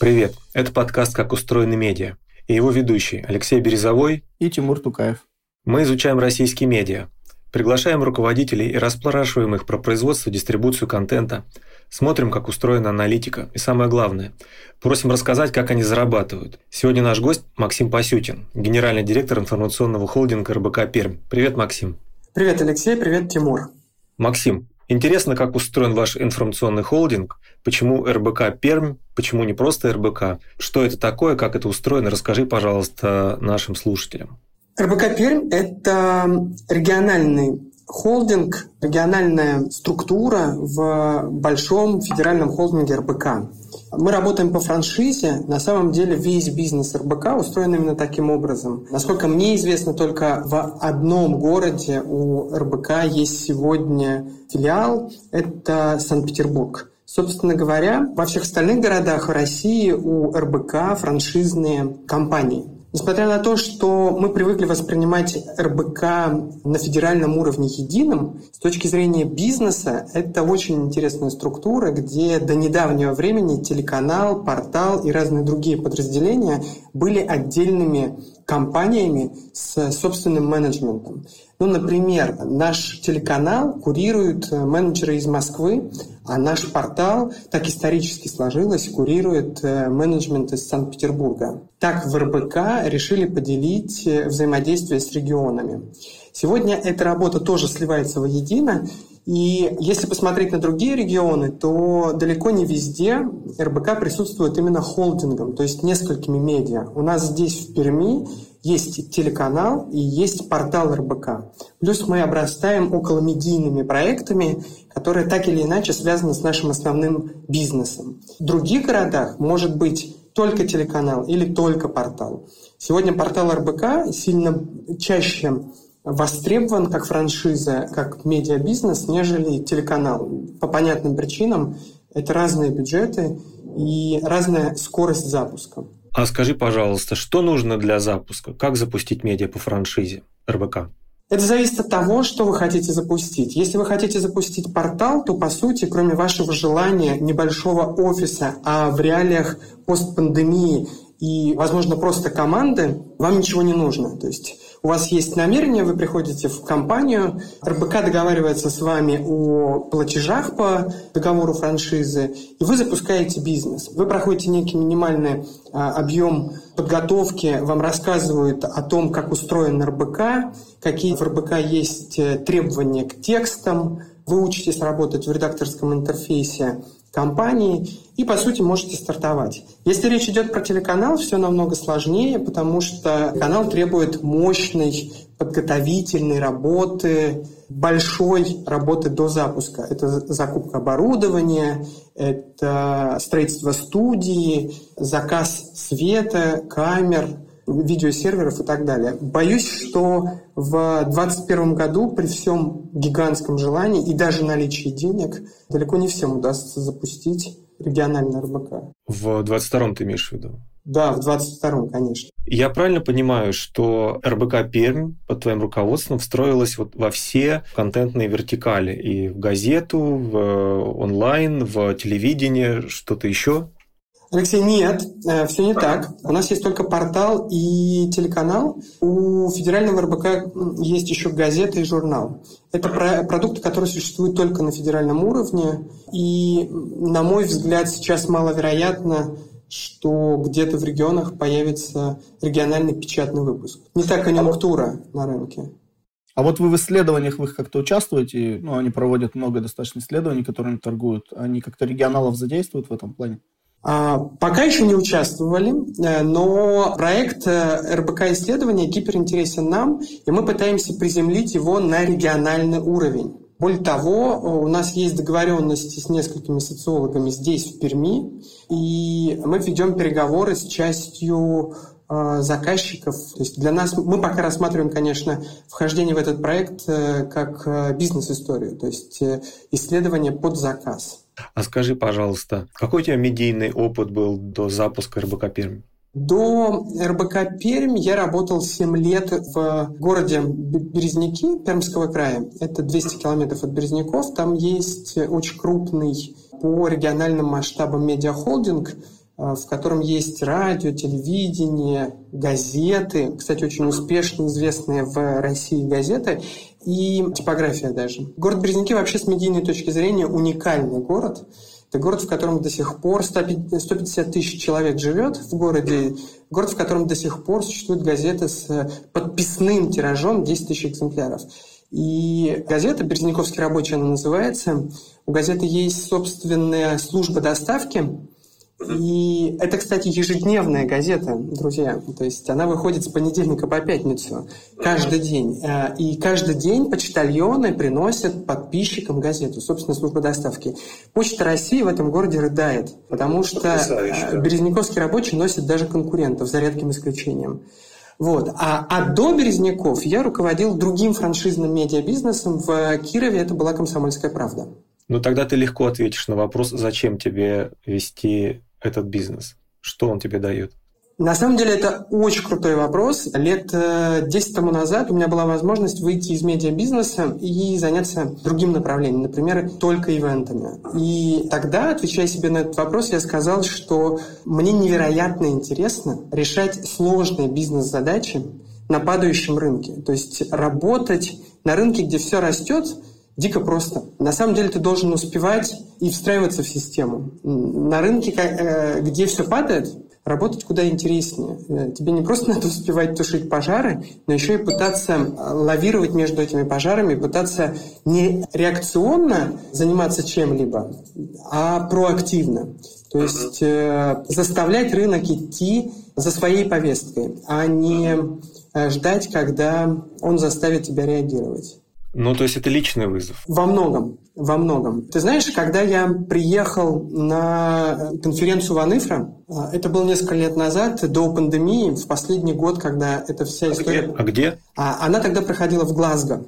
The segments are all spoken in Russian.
Привет, это подкаст «Как устроены медиа» и его ведущий Алексей Березовой и Тимур Тукаев. Мы изучаем российские медиа, приглашаем руководителей и расспрашиваем их про производство, дистрибуцию контента, смотрим, как устроена аналитика и самое главное, просим рассказать, как они зарабатывают. Сегодня наш гость Максим Пасютин, генеральный директор информационного холдинга РБК «Пермь». Привет, Максим. Привет, Алексей, привет, Тимур. Максим, интересно, как устроен ваш информационный холдинг, почему РБК Пермь, почему не просто РБК, что это такое, как это устроено, расскажи, пожалуйста, нашим слушателям. РБК Пермь – это региональный холдинг, региональная структура в большом федеральном холдинге РБК. Мы работаем по франшизе. На самом деле весь бизнес РБК устроен именно таким образом. Насколько мне известно, только в одном городе у РБК есть сегодня филиал. Это Санкт-Петербург. Собственно говоря, во всех остальных городах России у РБК франшизные компании. Несмотря на то, что мы привыкли воспринимать РБК на федеральном уровне единым, с точки зрения бизнеса это очень интересная структура, где до недавнего времени телеканал, портал и разные другие подразделения были отдельными компаниями с собственным менеджментом. Ну, например, наш телеканал курируют менеджеры из Москвы, а наш портал, так исторически сложилось, курирует э, менеджмент из Санкт-Петербурга. Так в РБК решили поделить э, взаимодействие с регионами. Сегодня эта работа тоже сливается воедино, и если посмотреть на другие регионы, то далеко не везде РБК присутствует именно холдингом, то есть несколькими медиа. У нас здесь в Перми есть телеканал и есть портал РБК. Плюс мы обрастаем около медийными проектами, которые так или иначе связаны с нашим основным бизнесом. В других городах может быть только телеканал или только портал. Сегодня портал РБК сильно чаще востребован как франшиза, как медиабизнес, нежели телеканал. По понятным причинам это разные бюджеты и разная скорость запуска. А скажи, пожалуйста, что нужно для запуска? Как запустить медиа по франшизе РБК? Это зависит от того, что вы хотите запустить. Если вы хотите запустить портал, то, по сути, кроме вашего желания небольшого офиса, а в реалиях постпандемии и, возможно, просто команды, вам ничего не нужно. То есть у вас есть намерение, вы приходите в компанию, РБК договаривается с вами о платежах по договору франшизы, и вы запускаете бизнес. Вы проходите некий минимальный а, объем подготовки, вам рассказывают о том, как устроен РБК, какие в РБК есть э, требования к текстам, вы учитесь работать в редакторском интерфейсе, компании и, по сути, можете стартовать. Если речь идет про телеканал, все намного сложнее, потому что канал требует мощной подготовительной работы, большой работы до запуска. Это закупка оборудования, это строительство студии, заказ света, камер – видеосерверов и так далее. Боюсь, что в 2021 году при всем гигантском желании и даже наличии денег далеко не всем удастся запустить региональный РБК. В 22-м ты имеешь в виду? Да, в 22-м, конечно. Я правильно понимаю, что РБК Пермь под твоим руководством встроилась вот во все контентные вертикали, и в газету, в онлайн, в телевидение, что-то еще? Алексей, нет, э, все не так. У нас есть только портал и телеканал. У федерального РБК есть еще газета и журнал. Это продукты, которые существуют только на федеральном уровне. И, на мой взгляд, сейчас маловероятно, что где-то в регионах появится региональный печатный выпуск. Не так конъюнктура на рынке. А вот вы в исследованиях вы как-то участвуете? Ну, они проводят много достаточно исследований, которыми торгуют. Они как-то регионалов задействуют в этом плане? А, пока еще не участвовали, э, но проект э, РБК исследования гиперинтересен нам, и мы пытаемся приземлить его на региональный уровень. Более того, у нас есть договоренности с несколькими социологами здесь, в Перми, и мы ведем переговоры с частью э, заказчиков. То есть для нас мы пока рассматриваем, конечно, вхождение в этот проект как бизнес-историю, то есть исследование под заказ. А скажи, пожалуйста, какой у тебя медийный опыт был до запуска РБК Пермь? До РБК Пермь я работал 7 лет в городе Березники Пермского края. Это 200 километров от Березняков. Там есть очень крупный по региональным масштабам медиахолдинг в котором есть радио, телевидение, газеты, кстати, очень успешные, известные в России газеты, и типография даже. Город Березники вообще с медийной точки зрения уникальный город. Это город, в котором до сих пор 150 тысяч человек живет в городе. Город, в котором до сих пор существуют газеты с подписным тиражом 10 тысяч экземпляров. И газета «Березняковский рабочий» она называется. У газеты есть собственная служба доставки, и это, кстати, ежедневная газета, друзья. То есть она выходит с понедельника по пятницу каждый день. Э, и каждый день почтальоны приносят подписчикам газету, собственно, служба доставки. Почта России в этом городе рыдает, потому что э, Березняковский рабочий носит даже конкурентов, за редким исключением. Вот. А, а до Березняков я руководил другим франшизным медиабизнесом в Кирове. Это была «Комсомольская правда». Ну, тогда ты легко ответишь на вопрос, зачем тебе вести этот бизнес? Что он тебе дает? На самом деле это очень крутой вопрос. Лет 10 э, тому назад у меня была возможность выйти из медиабизнеса и заняться другим направлением, например, только ивентами. И тогда, отвечая себе на этот вопрос, я сказал, что мне невероятно интересно решать сложные бизнес-задачи на падающем рынке. То есть работать на рынке, где все растет, дико просто. На самом деле ты должен успевать и встраиваться в систему. На рынке, э, где все падает, работать куда интереснее. Э, тебе не просто надо успевать тушить пожары, но еще и пытаться э, лавировать между этими пожарами, пытаться не реакционно заниматься чем-либо, а проактивно. То есть э, заставлять рынок идти за своей повесткой, а не ждать, когда он заставит тебя реагировать. Ну, то есть это личный вызов? Во многом, во многом. Ты знаешь, когда я приехал на конференцию Ваныфра, а, это было несколько лет назад, до пандемии, в последний год, когда эта вся а история... Где? А где? Она тогда проходила в Глазго.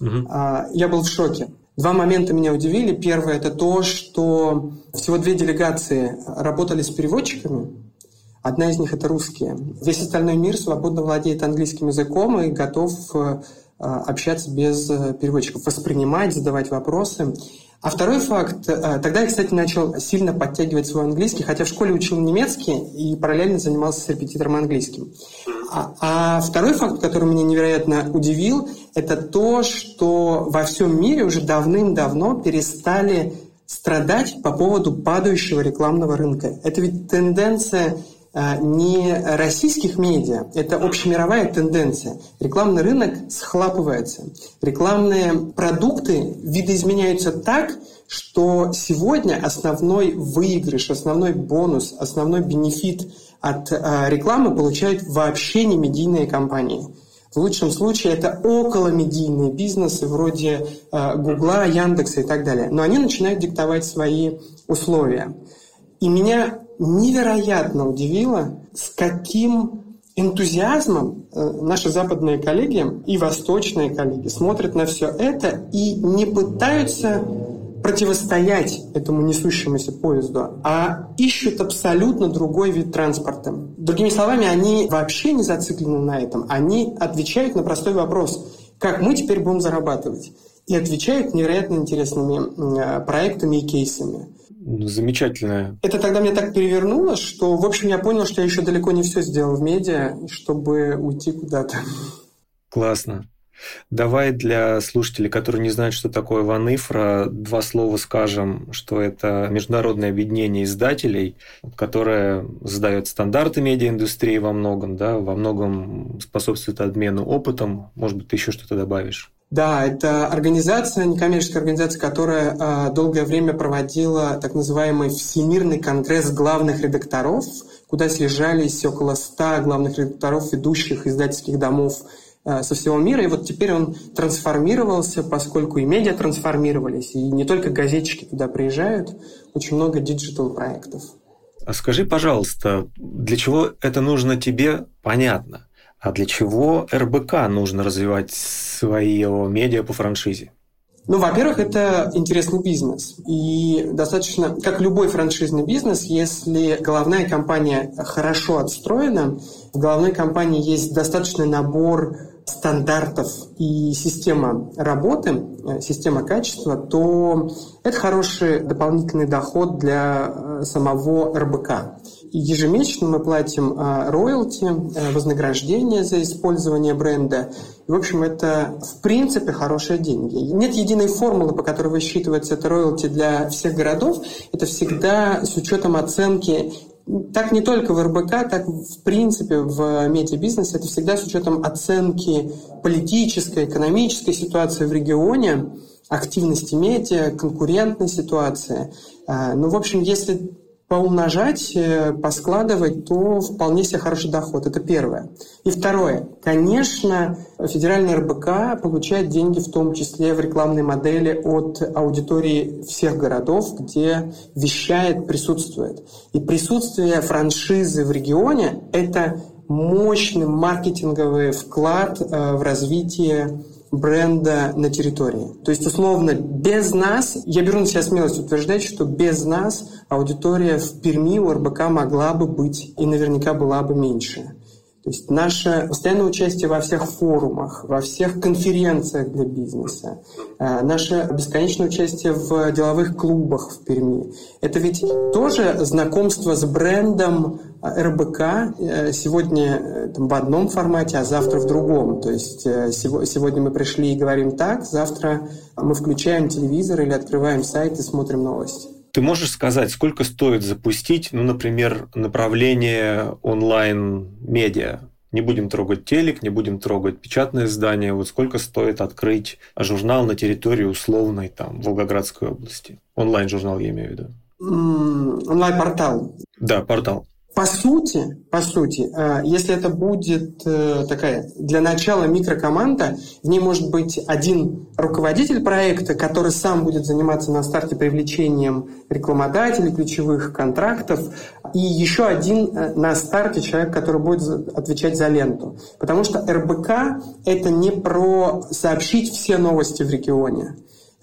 Угу. Я был в шоке. Два момента меня удивили. Первое – это то, что всего две делегации работали с переводчиками. Одна из них – это русские. Весь остальной мир свободно владеет английским языком и готов э, а, общаться без э, переводчиков, воспринимать, задавать вопросы. А второй факт, э, тогда я, кстати, начал сильно подтягивать свой английский, хотя в школе учил немецкий и параллельно занимался с репетитором английским. А, а второй факт, который меня невероятно удивил, это то, что во всем мире уже давным-давно перестали страдать по поводу падающего рекламного рынка. Это ведь тенденция а, не российских медиа, это общемировая тенденция. Рекламный рынок схлапывается. Рекламные продукты видоизменяются так, что сегодня основной выигрыш, основной бонус, основной бенефит от а, рекламы получают вообще не медийные компании. В лучшем случае это околомедийные бизнесы вроде э, Гугла, Яндекса и так далее. Но они начинают диктовать свои условия. И меня невероятно удивило, с каким энтузиазмом э, наши западные коллеги и восточные коллеги смотрят на все это и не пытаются противостоять этому несущемуся поезду, а ищут абсолютно другой вид транспорта. Другими словами, они вообще не зациклены на этом. Они отвечают на простой вопрос, как мы теперь будем зарабатывать. И отвечают невероятно интересными э, проектами и кейсами. Ну, замечательная. Это тогда меня так перевернуло, что, в общем, я понял, что я еще далеко не все сделал в медиа, чтобы уйти куда-то. Классно. Давай для слушателей, которые не знают, что такое Ваныфра, два слова скажем, что это международное объединение издателей, которое задает стандарты медиаиндустрии во многом, да, во многом способствует обмену опытом. Может быть, ты еще что-то добавишь? Да, это организация, некоммерческая организация, которая э, долгое время проводила так называемый Всемирный конгресс главных редакторов, куда съезжались около 100 главных редакторов ведущих издательских домов э, со всего мира. И вот теперь он трансформировался, поскольку и медиа трансформировались, и не только газетчики туда приезжают, очень много диджитал-проектов. А скажи, пожалуйста, для чего это нужно тебе, понятно. А для чего РБК нужно развивать свое медиа по франшизе? Ну, во-первых, это интересный бизнес. И достаточно, как любой франшизный бизнес, если головная компания хорошо отстроена, в головной компании есть достаточный набор стандартов и система работы, э, система качества, то это хороший дополнительный доход для э, самого РБК. Ежемесячно мы платим а, роялти, э, вознаграждение за использование бренда. В общем, это в принципе хорошие деньги. Нет единой формулы, по которой высчитывается это роялти для всех городов. Это всегда с учетом оценки так не только в РБК, так в принципе в медиабизнесе, это всегда с учетом оценки политической, экономической ситуации в регионе, активности медиа, конкурентной ситуации. А, ну, в общем, если поумножать, э, поскладывать, то вполне себе хороший доход. Это первое. И второе. Конечно, федеральный РБК получает деньги в том числе в рекламной модели от аудитории всех городов, где вещает, присутствует. И присутствие франшизы в регионе – это мощный маркетинговый вклад э, в развитие бренда на территории. То есть, условно, без нас, я беру на себя смелость утверждать, что без нас аудитория в Перми у РБК могла бы быть и наверняка была бы меньше. То есть наше постоянное участие во всех форумах, во всех конференциях для бизнеса, э, наше бесконечное участие в деловых клубах в Перми, это ведь тоже знакомство с брендом э, РБК э, сегодня в одном формате, а завтра в другом. То есть сегодня мы пришли и говорим так, завтра мы включаем телевизор или открываем сайт и смотрим новости. Ты можешь сказать, сколько стоит запустить, ну, например, направление онлайн-медиа? Не будем трогать телек, не будем трогать печатное издание. Вот сколько стоит открыть журнал на территории условной там Волгоградской области? Онлайн-журнал я имею в виду. Онлайн-портал. Да, портал. По сути, по сути, э, если это будет э, такая для начала микрокоманда, в ней может быть один руководитель проекта, который сам будет заниматься на старте привлечением рекламодателей, ключевых контрактов, и еще один э, на старте человек, который будет отвечать за ленту. Потому что РБК – это не про сообщить все новости в регионе.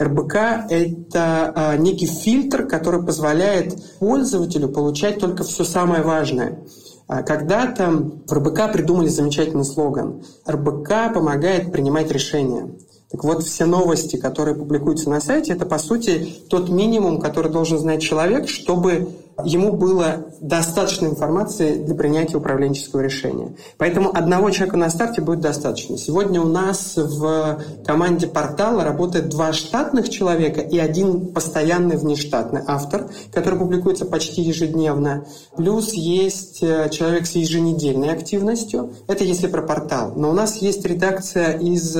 РБК – это а, некий фильтр, который позволяет пользователю получать только все самое важное. А, когда-то в РБК придумали замечательный слоган «РБК помогает принимать решения». Так вот, все новости, которые публикуются на сайте, это, по сути, тот минимум, который должен знать человек, чтобы ему было достаточно информации для принятия управленческого решения. Поэтому одного человека на старте будет достаточно. Сегодня у нас в команде портала работает два штатных человека и один постоянный внештатный автор, который публикуется почти ежедневно. Плюс есть э, человек с еженедельной активностью. Это если про портал. Но у нас есть редакция из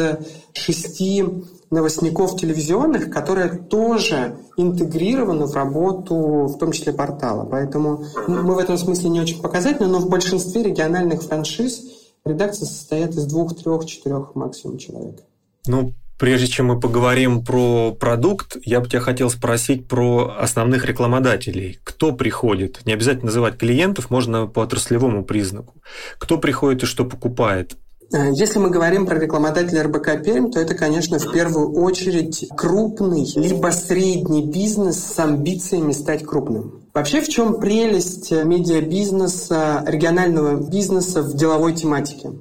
шести новостников телевизионных, которые тоже интегрированы в работу, в том числе портала. Поэтому мы в этом смысле не очень показательны, но в большинстве региональных франшиз редакции состоят из двух, трех, четырех максимум человек. Ну, прежде чем мы поговорим про продукт, я бы тебя хотел спросить про основных рекламодателей. Кто приходит? Не обязательно называть клиентов, можно по отраслевому признаку. Кто приходит и что покупает? Э, если мы говорим про рекламодателя РБК Пермь, то это, конечно, в первую очередь крупный либо средний бизнес с амбициями стать крупным. Вообще, в чем прелесть медиабизнеса, регионального бизнеса в деловой тематике?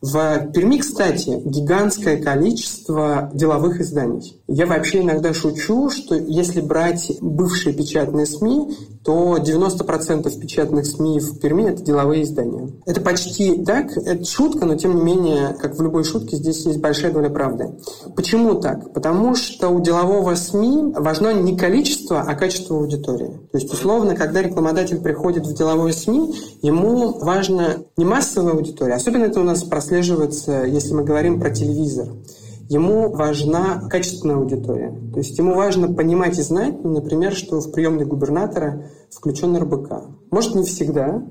В Перми, кстати, гигантское количество деловых изданий. Я вообще иногда шучу, что если брать бывшие печатные СМИ, то 90% печатных СМИ в Перми – это деловые издания. Это почти так, это шутка, но тем не менее, как в любой шутке, здесь есть большая доля правды. Почему так? Потому что у делового СМИ важно не количество, а качество аудитории. То есть, условно, когда рекламодатель приходит в деловое СМИ, ему важно не массовая аудитория, особенно это у нас прослеживается, если мы говорим про телевизор ему важна качественная аудитория. То есть ему важно понимать и знать, например, что в приемной губернатора включен РБК. Может, не всегда,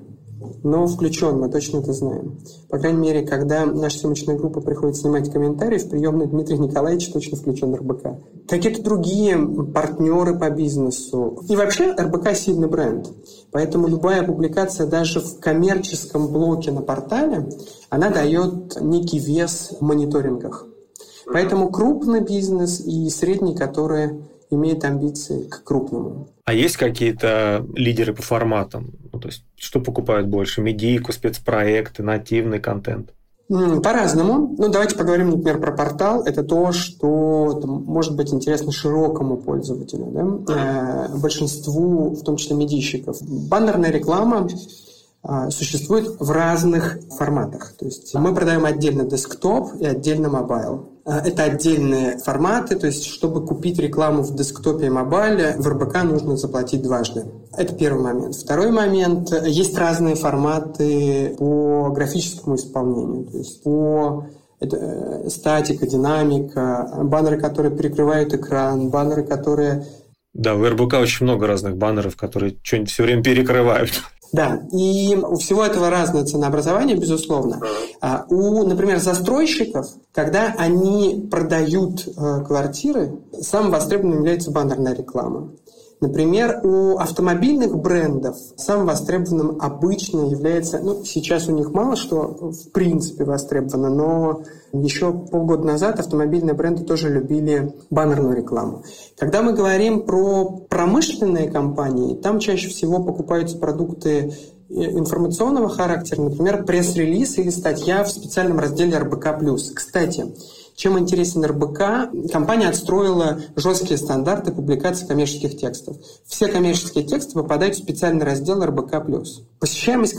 но включен, мы точно это знаем. По крайней мере, когда наша съемочная группа приходит снимать комментарии, в приемной Дмитрий Николаевич точно включен РБК. Какие-то другие партнеры по бизнесу. И вообще РБК сильный бренд. Поэтому любая публикация даже в коммерческом блоке на портале, она дает некий вес в мониторингах. Поэтому крупный бизнес и средний, которые имеют амбиции к крупному. А есть какие-то лидеры по форматам? Ну, то есть, что покупают больше? Медийку, спецпроекты, нативный контент? По-разному. Ну, давайте поговорим, например, про портал. Это то, что там, может быть интересно широкому пользователю, да? э, большинству, в том числе медийщиков. Баннерная реклама а, существует в разных форматах. То есть мы продаем отдельно десктоп и отдельно mobile. А, это отдельные форматы, то есть чтобы купить рекламу в десктопе и mobile е, в РБК нужно заплатить дважды. Это первый момент. Второй момент. Есть разные форматы по графическому исполнению, то есть по это э, статика, динамика, баннеры, которые перекрывают экран, баннеры, которые да, в РБК очень много разных баннеров, которые что-нибудь все время перекрывают. Да, и у всего этого разное ценообразование, безусловно. А у, например, застройщиков, когда они продают э, квартиры, самым востребованным является баннерная реклама. Например, у автомобильных брендов самым востребованным обычно является, ну, сейчас у них мало что в принципе востребовано, но еще полгода назад автомобильные бренды тоже любили баннерную рекламу. Когда мы говорим про промышленные компании, там чаще всего покупаются продукты э, информационного характера, например, пресс-релиз или статья в специальном разделе РБК+. Кстати, чем интересен РБК? Компания отстроила жесткие стандарты публикации коммерческих текстов. Все коммерческие тексты попадают в специальный раздел РБК+. Посещаемость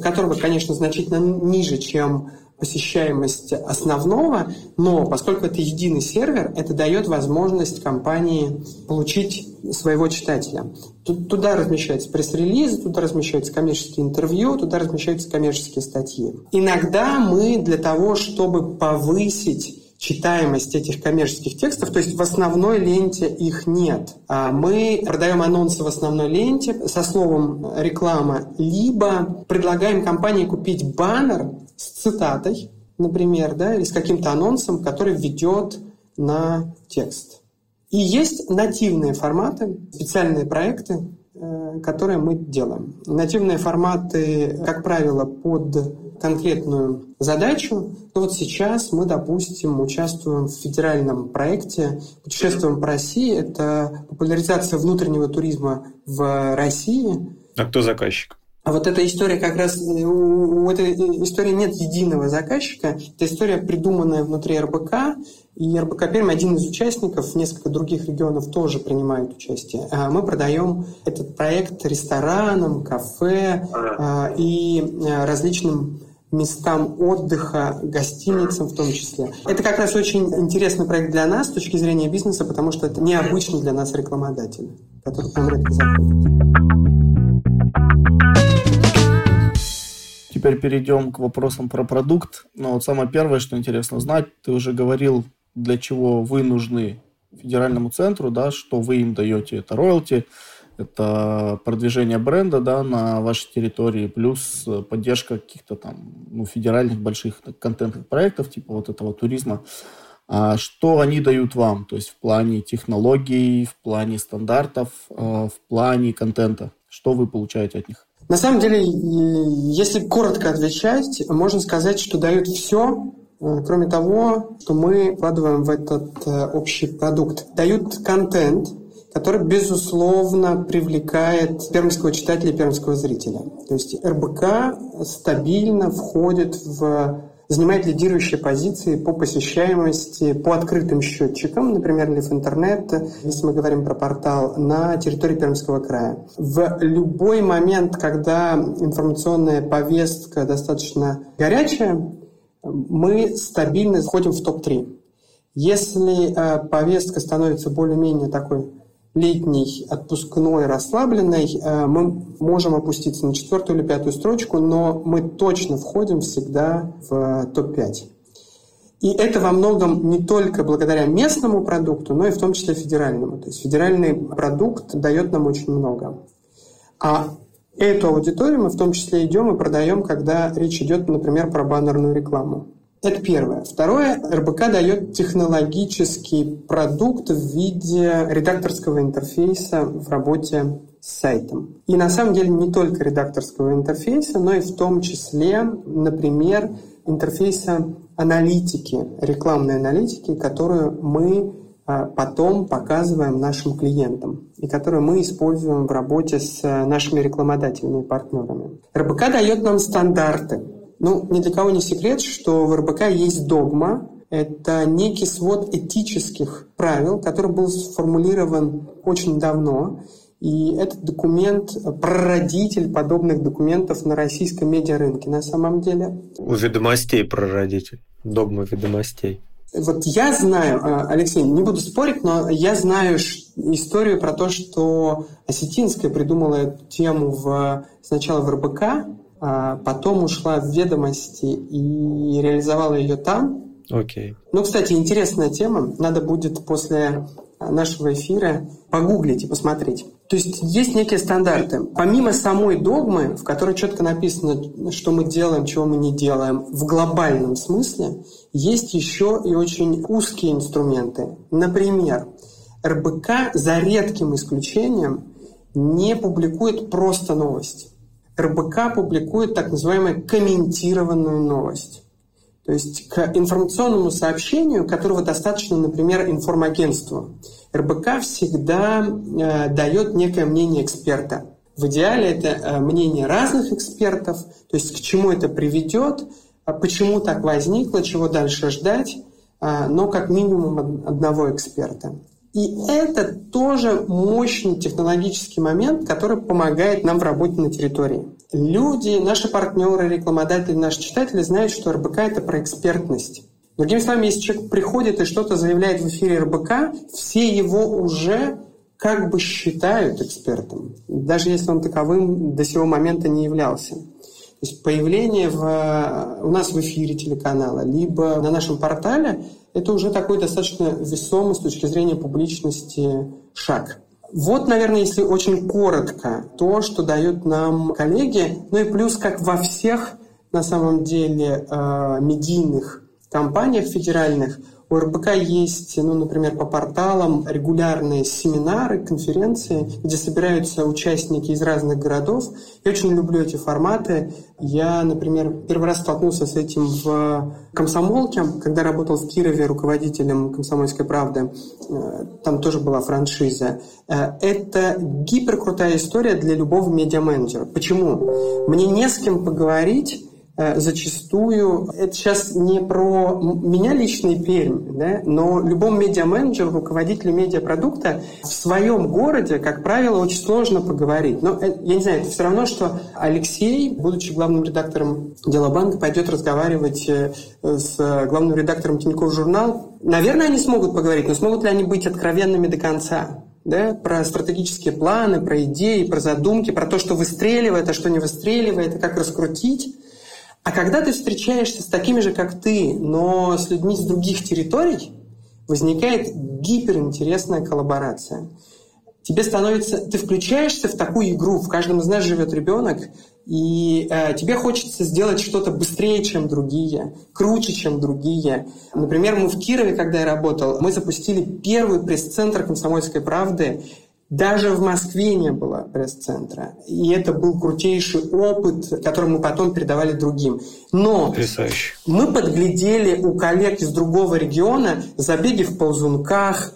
которого, конечно, значительно ниже, чем посещаемость основного, но поскольку это единый сервер, это дает возможность компании получить своего читателя. Туда размещаются пресс-релизы, туда размещаются коммерческие интервью, туда размещаются коммерческие статьи. Иногда мы для того, чтобы повысить читаемость этих коммерческих текстов, то есть в основной ленте их нет. А мы продаем анонсы в основной ленте со словом реклама, либо предлагаем компании купить баннер с цитатой, например, да, или с каким-то анонсом, который ведет на текст. И есть нативные форматы, специальные проекты, э, которые мы делаем. Нативные форматы, как правило, под конкретную задачу, то вот сейчас мы, допустим, участвуем в федеральном проекте «Путешествуем по России». Это популяризация внутреннего туризма в России. А кто заказчик? А вот эта история как раз, у этой истории нет единого заказчика. Это история, придуманная внутри РБК, и РБК Пермь, один из участников, несколько других регионов тоже принимают участие. А мы продаем этот проект ресторанам, кафе а, и различным местам отдыха, гостиницам в том числе. Это как раз очень интересный проект для нас с точки зрения бизнеса, потому что это необычный для нас рекламодатель, который к редко заходит. Теперь перейдем к вопросам про продукт. Но вот самое первое, что интересно знать, ты уже говорил, для чего вы нужны федеральному центру, да, что вы им даете, это роялти, это продвижение бренда да, на вашей территории, плюс поддержка каких-то там ну, федеральных больших контентных проектов, типа вот этого туризма. А что они дают вам, то есть в плане технологий, в плане стандартов, э, в плане контента? Что вы получаете от них? На самом деле, если коротко отвечать, можно сказать, что дают все, э, кроме того, что мы вкладываем в этот э, общий продукт. Дают контент, который, безусловно, привлекает пермского читателя и пермского зрителя. То есть РБК стабильно входит в занимает лидирующие позиции по посещаемости по открытым счетчикам, например, Лив Интернет, если мы говорим про портал, на территории Пермского края. В любой момент, когда информационная повестка достаточно горячая, мы стабильно входим в топ-3. Если э, повестка становится более-менее такой летний, отпускной, расслабленной, э, мы можем опуститься на четвертую или пятую строчку, но мы точно входим всегда в топ-5. И это во многом не только благодаря местному продукту, но и в том числе федеральному. То есть федеральный продукт дает нам очень много. А эту аудиторию мы в том числе идем и продаем, когда речь идет, например, про баннерную рекламу. Это первое. Второе, РБК дает технологический продукт в виде редакторского интерфейса в работе с сайтом. И на самом деле не только редакторского интерфейса, но и в том числе, например, интерфейса аналитики, рекламной аналитики, которую мы а, потом показываем нашим клиентам и которую мы используем в работе с нашими рекламодателями и партнерами. РБК дает нам стандарты, Ну, ни для кого не секрет, что в РБК есть догма, это некий свод этических правил, который был сформулирован очень давно. И этот документ – прародитель подобных документов на российском медиарынке на самом деле. У ведомостей прародитель, догма ведомостей. Вот я знаю, а, Алексей, не буду спорить, но я знаю историю про то, что Осетинская придумала эту тему в, сначала в РБК, а потом ушла в ведомости и реализовала ее там. Окей. Okay. Ну, кстати, интересная тема. Надо будет после нашего эфира погуглить и посмотреть. То есть есть некие стандарты. Помимо самой догмы, в которой четко написано, что мы делаем, чего мы не делаем, в глобальном смысле, есть еще и очень узкие инструменты. Например, РБК за редким исключением не публикует просто новости. РБК публикует так называемую комментированную новость. То есть к информационному сообщению, которого достаточно, например, информагентству, РБК всегда э, дает некое мнение эксперта. В идеале это э, мнение разных экспертов, то есть к чему это приведет, а почему так возникло, чего дальше ждать, э, но как минимум одного эксперта. И это тоже мощный технологический момент, который помогает нам в работе на территории люди, наши партнеры, рекламодатели, наши читатели знают, что РБК – это про экспертность. Другими словами, если человек приходит и что-то заявляет в эфире РБК, все его уже как бы считают экспертом, даже если он таковым до сего момента не являлся. То есть появление в, у нас в эфире телеканала, либо на нашем портале, это уже такой достаточно весомый с точки зрения публичности шаг. Вот, наверное, если очень коротко, то, что дают нам коллеги. Ну и плюс, как во всех, на самом деле, э, медийных компаниях федеральных – у РБК есть, ну, например, по порталам регулярные семинары, конференции, где собираются участники из разных городов. Я очень люблю эти форматы. Я, например, первый раз столкнулся с этим в комсомолке, когда работал в Кирове руководителем «Комсомольской правды». Э, там тоже была франшиза. Э, это гиперкрутая история для любого медиа-менеджера. Почему? Мне не с кем поговорить, зачастую, это сейчас не про меня лично и Пермь, да, но любому медиа-менеджеру, руководителю медиапродукта в своем городе, как правило, очень сложно поговорить. Но э, я не знаю, это все равно, что Алексей, будучи главным редактором Дела банка, пойдет разговаривать э, с главным редактором Тинькофф журнал. Наверное, они смогут поговорить, но смогут ли они быть откровенными до конца? да, про стратегические планы, про идеи, про задумки, про то, что выстреливает, а что не выстреливает, и как раскрутить. А когда ты встречаешься с такими же, как ты, но с людьми с других территорий, возникает гиперинтересная коллаборация. Тебе становится, ты включаешься в такую игру, в каждом из нас живет ребенок, и э, тебе хочется сделать что-то быстрее, чем другие, круче, чем другие. Например, мы в Кирове, когда я работал, мы запустили первый пресс-центр «Комсомольской правды», даже в Москве не было пресс-центра. И это был крутейший опыт, который мы потом передавали другим. Но Потрясающе. мы подглядели у коллег из другого региона забеги в ползунках,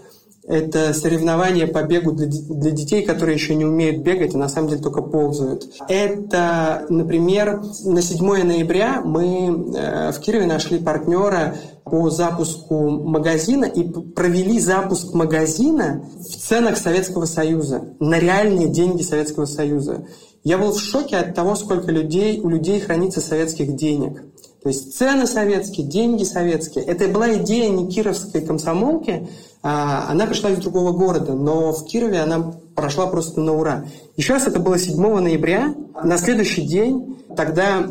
это соревнования по бегу для, детей, которые еще не умеют бегать, а на самом деле только ползают. Это, например, на 7 ноября мы э, в Кирове нашли партнера по запуску магазина и провели запуск магазина в ценах Советского Союза, на реальные деньги Советского Союза. Я был в шоке от того, сколько людей, у людей хранится советских денег. То есть цены советские, деньги советские. Это была идея не кировской комсомолки, а она пришла из другого города, но в Кирове она прошла просто на ура. Еще раз, это было 7 ноября. На следующий день, тогда,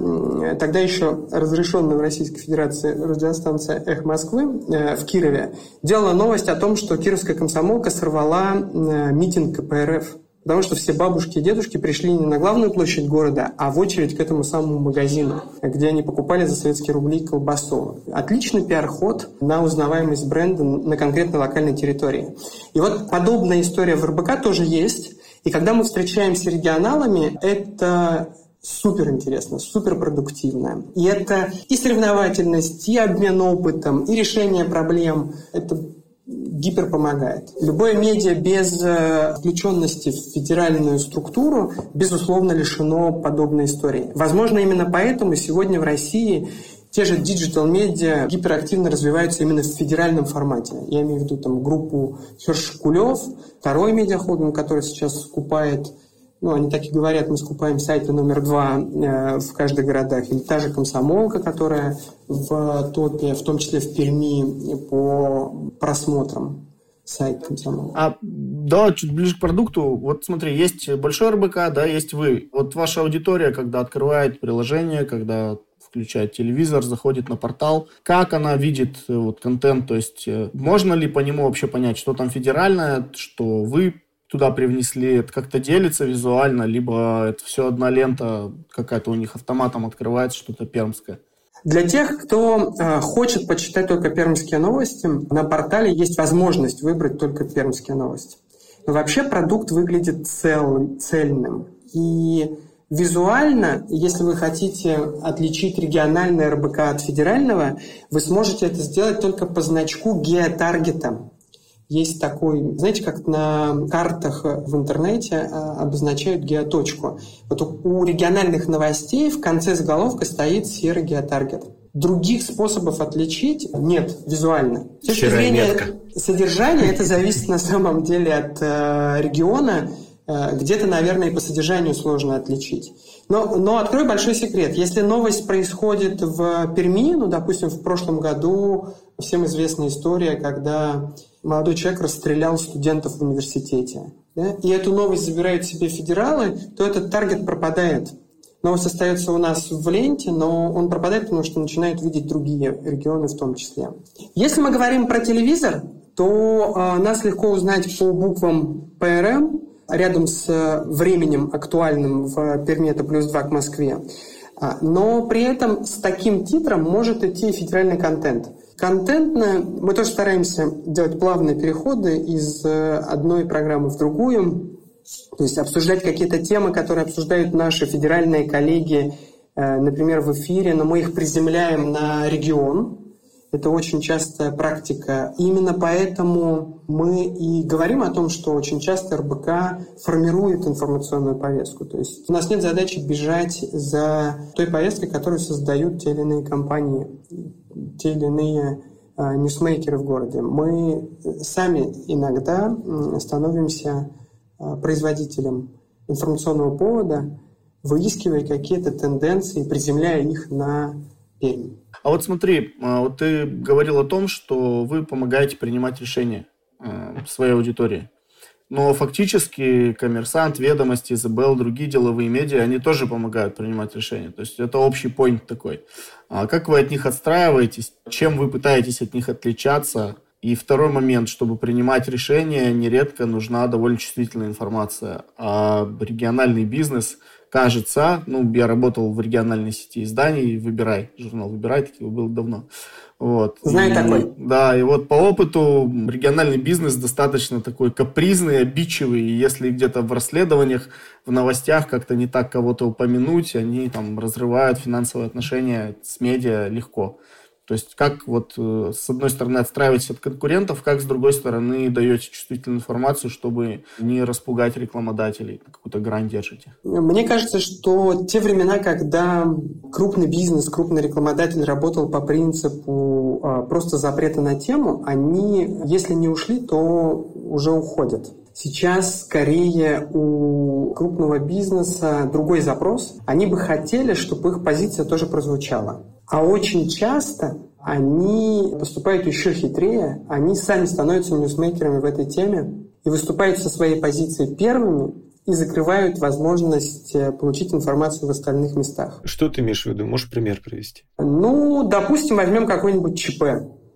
тогда еще разрешенная в Российской Федерации радиостанция «Эх Москвы» э, в Кирове, делала новость о том, что кировская комсомолка сорвала э, митинг КПРФ. Потому что все бабушки и дедушки пришли не на главную площадь города, а в очередь к этому самому магазину, где они покупали за советские рубли колбасу. Отличный пиар-ход на узнаваемость бренда на конкретной локальной территории. И вот подобная история в РБК тоже есть. И когда мы встречаемся регионалами, это супер интересно, супер продуктивно. И это и соревновательность, и обмен опытом, и решение проблем. Это гипер помогает. Любое медиа без э, включенности в федеральную структуру, безусловно, лишено подобной истории. Возможно, именно поэтому сегодня в России те же digital медиа гиперактивно развиваются именно в федеральном формате. Я имею в виду там группу Hearst Shkulev, второй медиахолдинг, который сейчас скупает ну, они так и говорят, мы скупаем сайты номер два э, в каждых городах. Или та же комсомолка, которая в топе, в том числе в Перми, по просмотрам сайт комсомолка. А да, чуть ближе к продукту. Вот смотри, есть большой РБК, да, есть вы. Вот ваша аудитория, когда открывает приложение, когда включает телевизор, заходит на портал, как она видит э, вот контент, то есть э, можно ли по нему вообще понять, что там федеральное, что вы туда привнесли, это как-то делится визуально, либо это все одна лента какая-то у них автоматом открывается, что-то пермское? Для тех, кто э, хочет почитать только пермские новости, на портале есть возможность выбрать только пермские новости. Но вообще продукт выглядит цел, цельным. И визуально, если вы хотите отличить региональное РБК от федерального, вы сможете это сделать только по значку геотаргета есть такой, знаете, как на картах в интернете а, обозначают геоточку. Вот у региональных новостей в конце заголовка стоит серый геотаргет. Других способов отличить нет визуально. С точки зрения содержания это зависит на самом деле от э, региона. Э, где-то, наверное, и по содержанию сложно отличить. Но, но открою большой секрет. Если новость происходит в Перми, ну, допустим, в прошлом году всем известная история, когда молодой человек расстрелял студентов в университете, да, и эту новость забирают себе федералы, то этот таргет пропадает. Новость остается у нас в ленте, но он пропадает, потому что начинают видеть другие регионы в том числе. Если мы говорим про телевизор, то э, нас легко узнать по буквам ПРМ, рядом с временем актуальным в Перми это плюс 2 к Москве. А, но при этом с таким титром может идти федеральный контент. Контентно мы тоже стараемся делать плавные переходы из э, одной программы в другую, то есть обсуждать какие-то темы, которые обсуждают наши федеральные коллеги, э, например, в эфире, но мы их приземляем на регион. Это очень частая практика. Именно поэтому мы и говорим о том, что очень часто РБК формирует информационную повестку. То есть у нас нет задачи бежать за той повесткой, которую создают те или иные компании те или иные а, ньюсмейкеры в городе. Мы сами иногда становимся а, производителем информационного повода, выискивая какие-то тенденции, приземляя их на А вот смотри, а, вот ты говорил о том, что вы помогаете принимать решения своей аудитории. Но фактически коммерсант, ведомости, ИЗБЛ, другие деловые медиа, они тоже помогают принимать решения. То есть это общий point такой. А как вы от них отстраиваетесь? Чем вы пытаетесь от них отличаться? И второй момент, чтобы принимать решения, нередко нужна довольно чувствительная информация. А региональный бизнес, кажется, ну, я работал в региональной сети изданий, «Выбирай», журнал «Выбирай», такие был давно. Вот. Знаю и, такой. Да, и вот по опыту региональный бизнес достаточно такой капризный, обидчивый. И если где-то в расследованиях, в новостях как-то не так кого-то упомянуть, они там разрывают финансовые отношения с медиа легко. То есть как вот э, с одной стороны отстраиваетесь от конкурентов, как с другой стороны даете чувствительную информацию, чтобы не распугать рекламодателей, какую-то грань держите? Мне кажется, что те времена, когда крупный бизнес, крупный рекламодатель работал по принципу а, просто запрета на тему, они, если не ушли, то уже уходят. Сейчас скорее у крупного бизнеса другой запрос. Они бы хотели, чтобы их позиция тоже прозвучала. А очень часто они поступают еще хитрее, они сами становятся ньюсмейкерами в этой теме и выступают со своей позиции первыми и закрывают возможность э, получить информацию в остальных местах. Что ты имеешь в виду? Можешь пример привести? Ну, допустим, возьмем какой-нибудь ЧП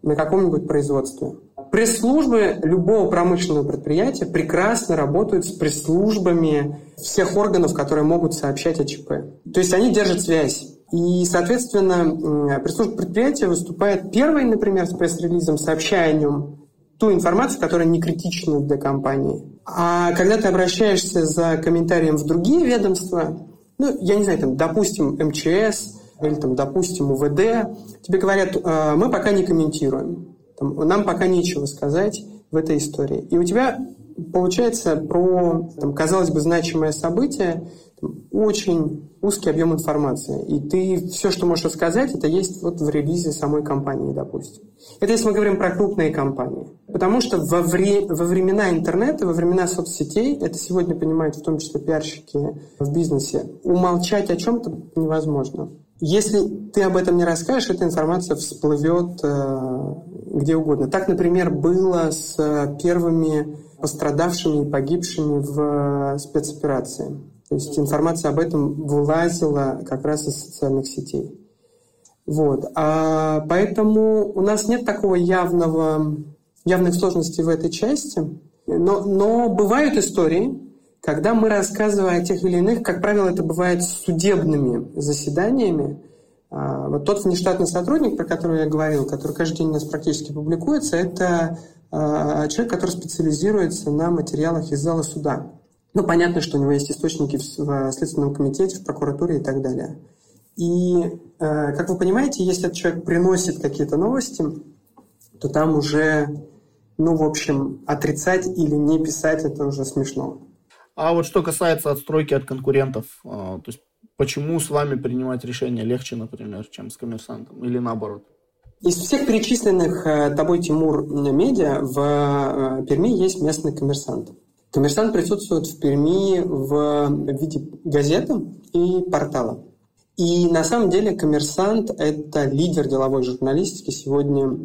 на каком-нибудь производстве. Пресс-службы любого промышленного предприятия прекрасно работают с пресс-службами всех органов, которые могут сообщать о ЧП. То есть они держат связь и, соответственно, пресс-служба предприятия выступает первой, например, с пресс-релизом, сообщая о нем ту информацию, которая не критична для компании. А когда ты обращаешься за комментарием в другие ведомства, ну, я не знаю, там, допустим, МЧС или, там, допустим, УВД, тебе говорят, «Э, мы пока не комментируем. Там, нам пока нечего сказать в этой истории. И у тебя получается про, там, казалось бы, значимое событие, очень узкий объем информации. И ты все, что можешь рассказать, это есть вот в релизе самой компании, допустим. Это если мы говорим про крупные компании. Потому что во, вре во времена интернета, во времена соцсетей, это сегодня понимают в том числе пиарщики в бизнесе, умолчать о чем-то невозможно. Если ты об этом не расскажешь, эта информация всплывет э, где угодно. Так, например, было с первыми пострадавшими и погибшими в э, спецоперации. То есть информация об этом вылазила как раз из социальных сетей. Вот. А поэтому у нас нет такого явного, явных сложностей в этой части. Но, но бывают истории, когда мы рассказываем о тех или иных, как правило, это бывает с судебными заседаниями. А, вот тот внештатный сотрудник, про которого я говорил, который каждый день у нас практически публикуется, это а, человек, который специализируется на материалах из зала суда. Ну, понятно, что у него есть источники в Следственном комитете, в прокуратуре и так далее. И, э, как вы понимаете, если этот человек приносит какие-то новости, то там уже, ну, в общем, отрицать или не писать это уже смешно. А вот что касается отстройки от конкурентов, э, то есть почему с вами принимать решение легче, например, чем с коммерсантом, или наоборот? Из всех перечисленных э, тобой, Тимур, медиа в Перми есть местный коммерсант. Коммерсант присутствует в Перми в виде газеты и портала. И на самом деле коммерсант – это лидер деловой журналистики сегодня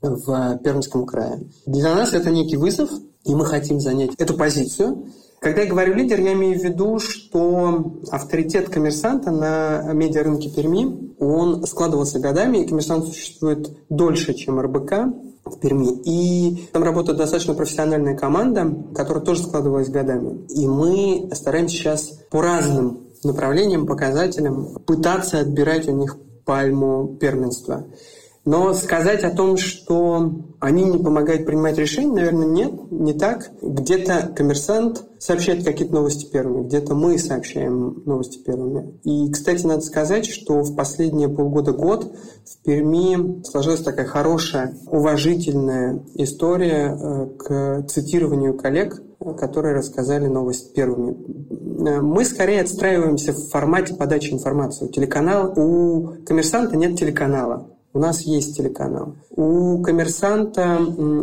в Пермском крае. Для нас это некий вызов, и мы хотим занять эту позицию. Когда я говорю лидер, я имею в виду, что авторитет коммерсанта на медиарынке Перми, он складывался годами, и коммерсант существует дольше, чем РБК в Перми. И там работает достаточно профессиональная команда, которая тоже складывалась годами. И мы стараемся сейчас по разным направлениям, показателям пытаться отбирать у них пальму первенства. Но сказать о том, что они не помогают принимать решения, наверное, нет, не так. Где-то коммерсант сообщает какие-то новости первыми, где-то мы сообщаем новости первыми. И, кстати, надо сказать, что в последние полгода-год в Перми сложилась такая хорошая, уважительная история э, к цитированию коллег, которые рассказали новость первыми. Э, мы скорее отстраиваемся в формате подачи информации. У телеканала, у коммерсанта нет телеканала. У нас есть телеканал. У коммерсанта,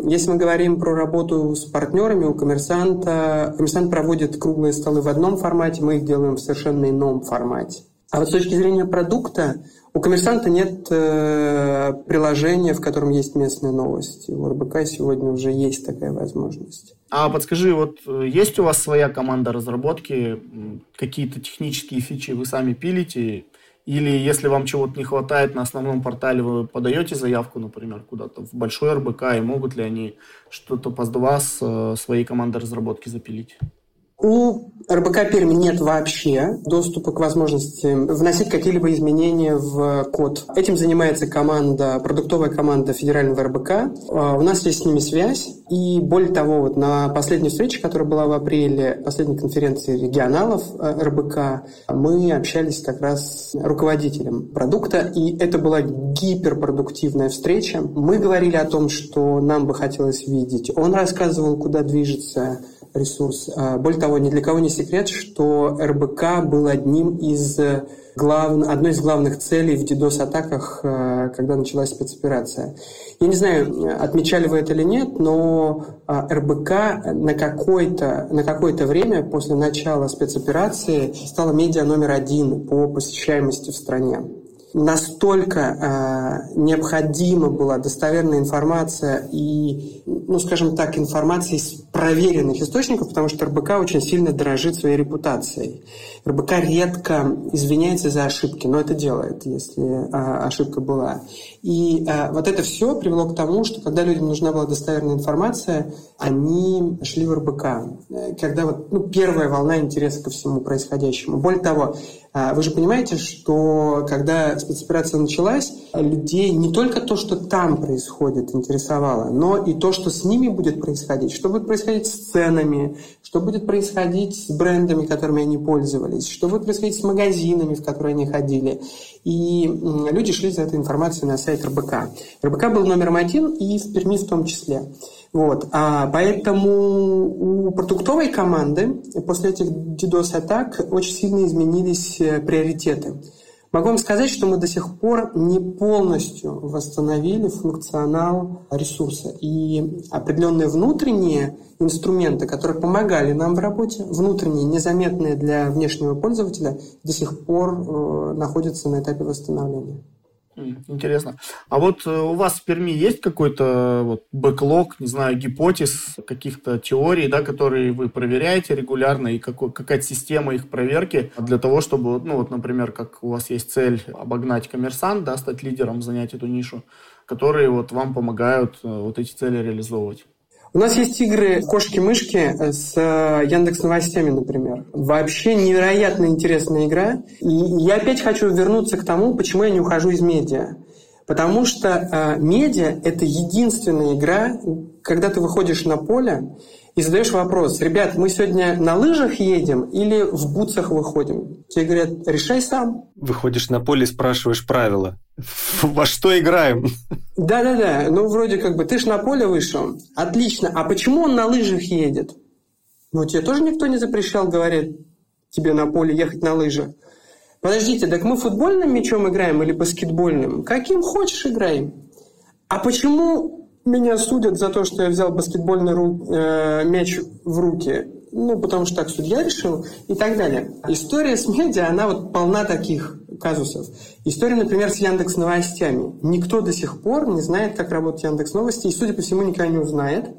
если мы говорим про работу с партнерами, у коммерсанта, коммерсант проводит круглые столы в одном формате, мы их делаем в совершенно ином формате. А вот с точки зрения продукта, у коммерсанта нет э, приложения, в котором есть местные новости. У РБК сегодня уже есть такая возможность. А подскажи, вот э, есть у вас своя команда разработки, какие-то технические фичи вы сами пилите, или если вам чего-то не хватает на основном портале, вы подаете заявку, например, куда-то в большой РБК, и могут ли они что-то под вас э, своей командой разработки запилить? У РБК Перми нет вообще доступа к возможности вносить какие-либо изменения в код. Этим занимается команда, продуктовая команда федерального РБК. А, у нас есть с ними связь. И более того, вот на последней встрече, которая была в апреле, последней конференции регионалов э, РБК, мы общались как раз с руководителем продукта. И это была гиперпродуктивная встреча. Мы говорили о том, что нам бы хотелось видеть. Он рассказывал, куда движется ресурс. А, более того, ни для кого не секрет, что РБК был одним из глав... одной из главных целей в DDoS-атаках, а, когда началась спецоперация. Я не знаю, отмечали вы это или нет, но а, РБК на какое-то на какое-то время после начала спецоперации стала медиа номер один по посещаемости в стране настолько э, необходима была достоверная информация и, ну, скажем так, информация из проверенных источников, потому что РБК очень сильно дорожит своей репутацией. РБК редко извиняется за ошибки, но это делает, если э, ошибка была. И э, вот это все привело к тому, что когда людям нужна была достоверная информация, они шли в РБК. Когда вот, ну, первая волна интереса ко всему происходящему. Более того, А вы же понимаете, что когда спецоперация началась, людей не только то, что там происходит, интересовало, но и то, что с ними будет происходить, что будет происходить с ценами, что будет происходить с брендами, которыми они пользовались, что будет происходить с магазинами, в которые они ходили. И люди шли за этой информацией на сайт РБК. РБК был номером один и в Перми в том числе. Вот. А поэтому у продуктовой команды после этих DDoS-атак очень сильно изменились э, приоритеты. Могу вам сказать, что мы до сих пор не полностью восстановили функционал ресурса. И определенные внутренние инструменты, которые помогали нам в работе, внутренние, незаметные для внешнего пользователя, до сих пор э, находятся на этапе восстановления. Интересно. А вот э, у вас в Перми есть какой-то вот бэклог, не знаю, гипотез, каких-то теорий, да, которые вы проверяете регулярно, и какой, какая-то система их проверки для того, чтобы, ну вот, например, как у вас есть цель обогнать коммерсант, да, стать лидером, занять эту нишу, которые вот вам помогают э, вот эти цели реализовывать? У нас есть игры кошки-мышки с э, Яндекс Новостями, например. Вообще невероятно интересная игра. И я опять хочу вернуться к тому, почему я не ухожу из медиа. Потому что э, медиа – это единственная игра, когда ты выходишь на поле и задаешь вопрос, ребят, мы сегодня на лыжах едем или в бутсах выходим? Тебе говорят, решай сам. Выходишь на поле и спрашиваешь правила. Во что играем? Да-да-да, ну вроде как бы ты ж на поле вышел. Отлично. А почему он на лыжах едет? Ну тебе тоже никто не запрещал, говорит, тебе на поле ехать на лыжах. Подождите, так мы футбольным мячом играем или баскетбольным? Каким хочешь играем. А почему меня судят за то, что я взял баскетбольный ру, э, мяч в руки? Ну, потому что так судья решил и так далее. История с медиа, она вот полна таких казусов. История, например, с Яндекс Новостями. Никто до сих пор не знает, как работает Яндекс Новости, и, судя по всему, никогда не узнает,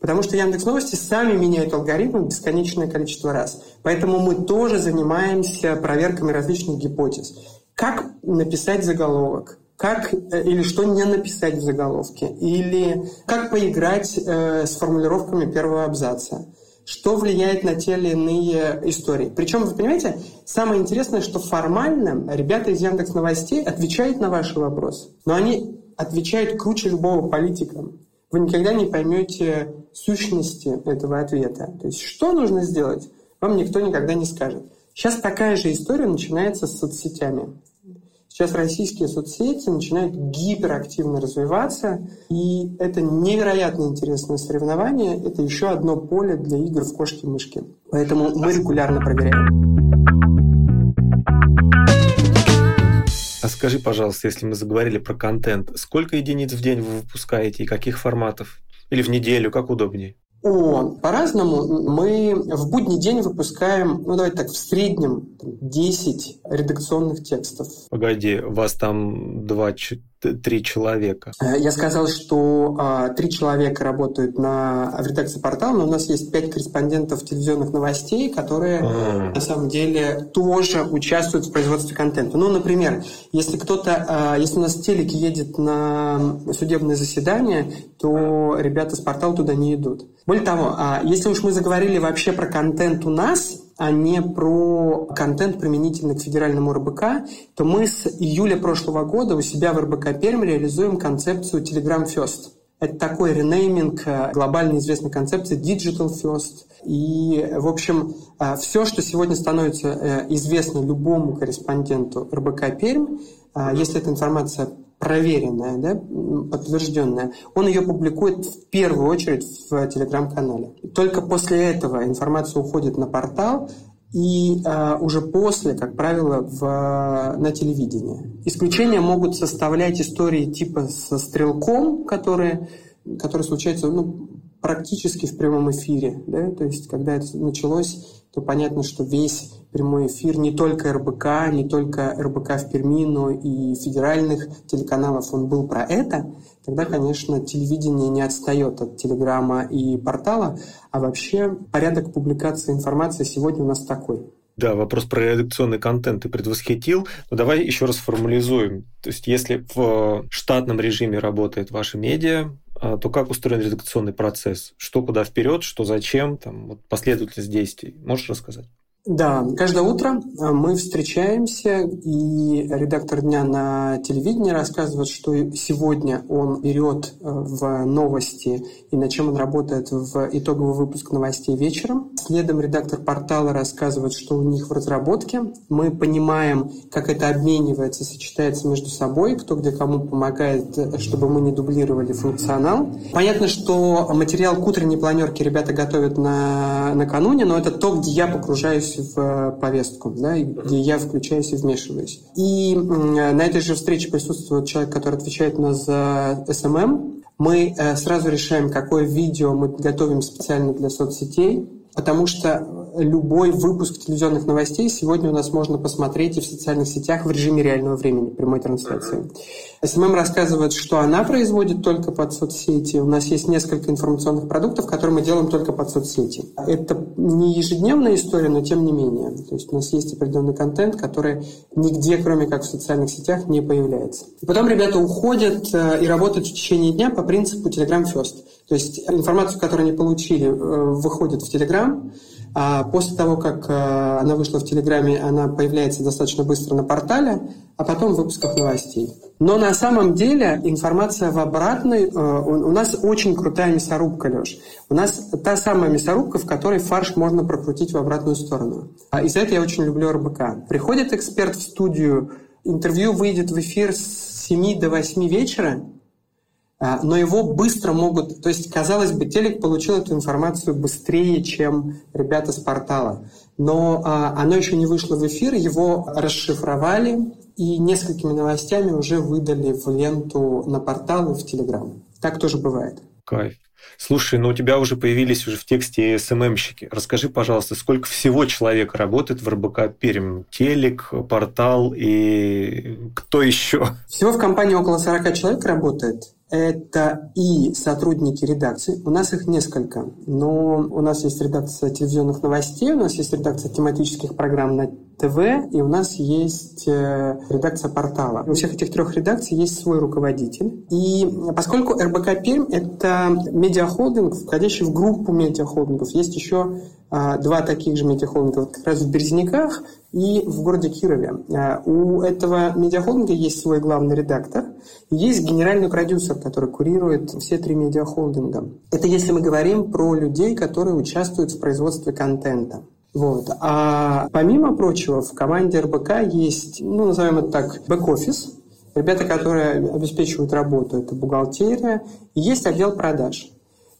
потому что Яндекс Новости сами меняют алгоритмы бесконечное количество раз. Поэтому мы тоже занимаемся проверками различных гипотез. Как написать заголовок? Как э, или что не написать в заголовке, или как поиграть э, с формулировками первого абзаца что влияет на те или иные истории. Причем, вы понимаете, самое интересное, что формально ребята из Яндекс Новостей отвечают на ваши вопросы, но они отвечают круче любого политика. Вы никогда не поймете сущности этого ответа. То есть, что нужно сделать, вам никто никогда не скажет. Сейчас такая же история начинается с соцсетями. Сейчас российские соцсети начинают гиперактивно развиваться, и это невероятно интересное соревнование. Это еще одно поле для игр в кошки-мышки. Поэтому мы регулярно проверяем. А скажи, пожалуйста, если мы заговорили про контент, сколько единиц в день вы выпускаете и каких форматов? Или в неделю, как удобнее? О, по-разному. Мы в будний день выпускаем, ну давайте так, в среднем 10 редакционных текстов. Погоди, у вас там два, три человека. Э, я сказал, что а, три человека работают на, в редакции портала, но у нас есть пять корреспондентов телевизионных новостей, которые А-а-а. на самом деле тоже участвуют в производстве контента. Ну, например, если кто-то, а, если у нас телек едет на судебное заседание, то ребята с портала туда не идут. Более того, если уж мы заговорили вообще про контент у нас, а не про контент применительный к федеральному РБК, то мы с июля прошлого года у себя в РБК Пермь реализуем концепцию Telegram First. Это такой ренейминг э, глобально известной концепции Digital First. И, в общем, э, все, что сегодня становится э, известно любому корреспонденту РБК Пермь, если эта информация проверенная, да, подтвержденная, он ее публикует в первую очередь в телеграм-канале. Только после этого информация уходит на портал, и э, уже после, как правило, в, на телевидение. Исключения могут составлять истории типа со стрелком, которые, которые случаются ну, практически в прямом эфире. Да? То есть, когда это началось, то понятно, что весь прямой эфир не только РБК, не только РБК в Перми, но и федеральных телеканалов, он был про это, тогда, конечно, телевидение не отстает от телеграмма и портала, а вообще порядок публикации информации сегодня у нас такой. Да, вопрос про редакционный контент ты предвосхитил. Но давай еще раз формализуем. То есть, если в штатном режиме работает ваша медиа, то как устроен редакционный процесс? Что куда вперед, что зачем, там, вот последовательность действий. Можешь рассказать? Да, каждое утро э, мы встречаемся, и редактор дня на телевидении рассказывает, что сегодня он берет э, в новости и на чем он работает в итоговый выпуск новостей вечером. Следом редактор портала рассказывает, что у них в разработке. Мы понимаем, как это обменивается, сочетается между собой, кто где кому помогает, чтобы мы не дублировали функционал. Понятно, что материал к утренней планерке ребята готовят на, накануне, но это то, где я погружаюсь в э, повестку, да, где я включаюсь и вмешиваюсь. И на этой же встрече присутствует человек, который отвечает у нас за SMM. Мы э, сразу решаем, какое видео мы готовим специально для соцсетей, потому что любой выпуск телевизионных новостей сегодня у нас можно посмотреть и в социальных сетях в режиме реального времени, прямой трансляции. SMM рассказывает, что она производит только под соцсети. У нас есть несколько информационных продуктов, которые мы делаем только под соцсети. Это не ежедневная история, но тем не менее. То есть у нас есть определенный контент, который нигде, кроме как в социальных сетях, не появляется. И потом ребята уходят э, и работают в течение дня по принципу Telegram First. То есть информацию, которую они получили, э, выходит в Telegram, а после того, как э, она вышла в Телеграме, она появляется достаточно быстро на портале, а потом в выпусках новостей. Но на самом деле информация в обратной... Э, у нас очень крутая мясорубка, Леш. У нас та самая мясорубка, в которой фарш можно прокрутить в обратную сторону. А из-за этого я очень люблю РБК. Приходит эксперт в студию, интервью выйдет в эфир с 7 до 8 вечера, но его быстро могут... То есть, казалось бы, телек получил эту информацию быстрее, чем ребята с портала. Но а, оно еще не вышло в эфир, его расшифровали и несколькими новостями уже выдали в ленту на портал и в Телеграм. Так тоже бывает. Кайф. Слушай, ну у тебя уже появились уже в тексте СММщики. Расскажи, пожалуйста, сколько всего человек работает в РБК Пермь? Телек, портал и кто еще? Всего в компании около 40 человек работает это и сотрудники редакции. У нас их несколько, но у нас есть редакция телевизионных новостей, у нас есть редакция тематических программ на ТВ, и у нас есть э, редакция портала. У всех этих трех редакций есть свой руководитель. И поскольку РБК Пермь – это медиахолдинг, входящий в группу медиахолдингов, есть еще а, два таких же медиахолдинга как раз в Березняках и в городе Кирове. А, у этого медиахолдинга есть свой главный редактор, есть генеральный продюсер, который курирует все три медиахолдинга. Это если мы говорим про людей, которые участвуют в производстве контента. Вот. А помимо прочего, в команде РБК есть, ну, назовем это так, бэк-офис, ребята, которые обеспечивают работу, это бухгалтерия, и есть отдел продаж.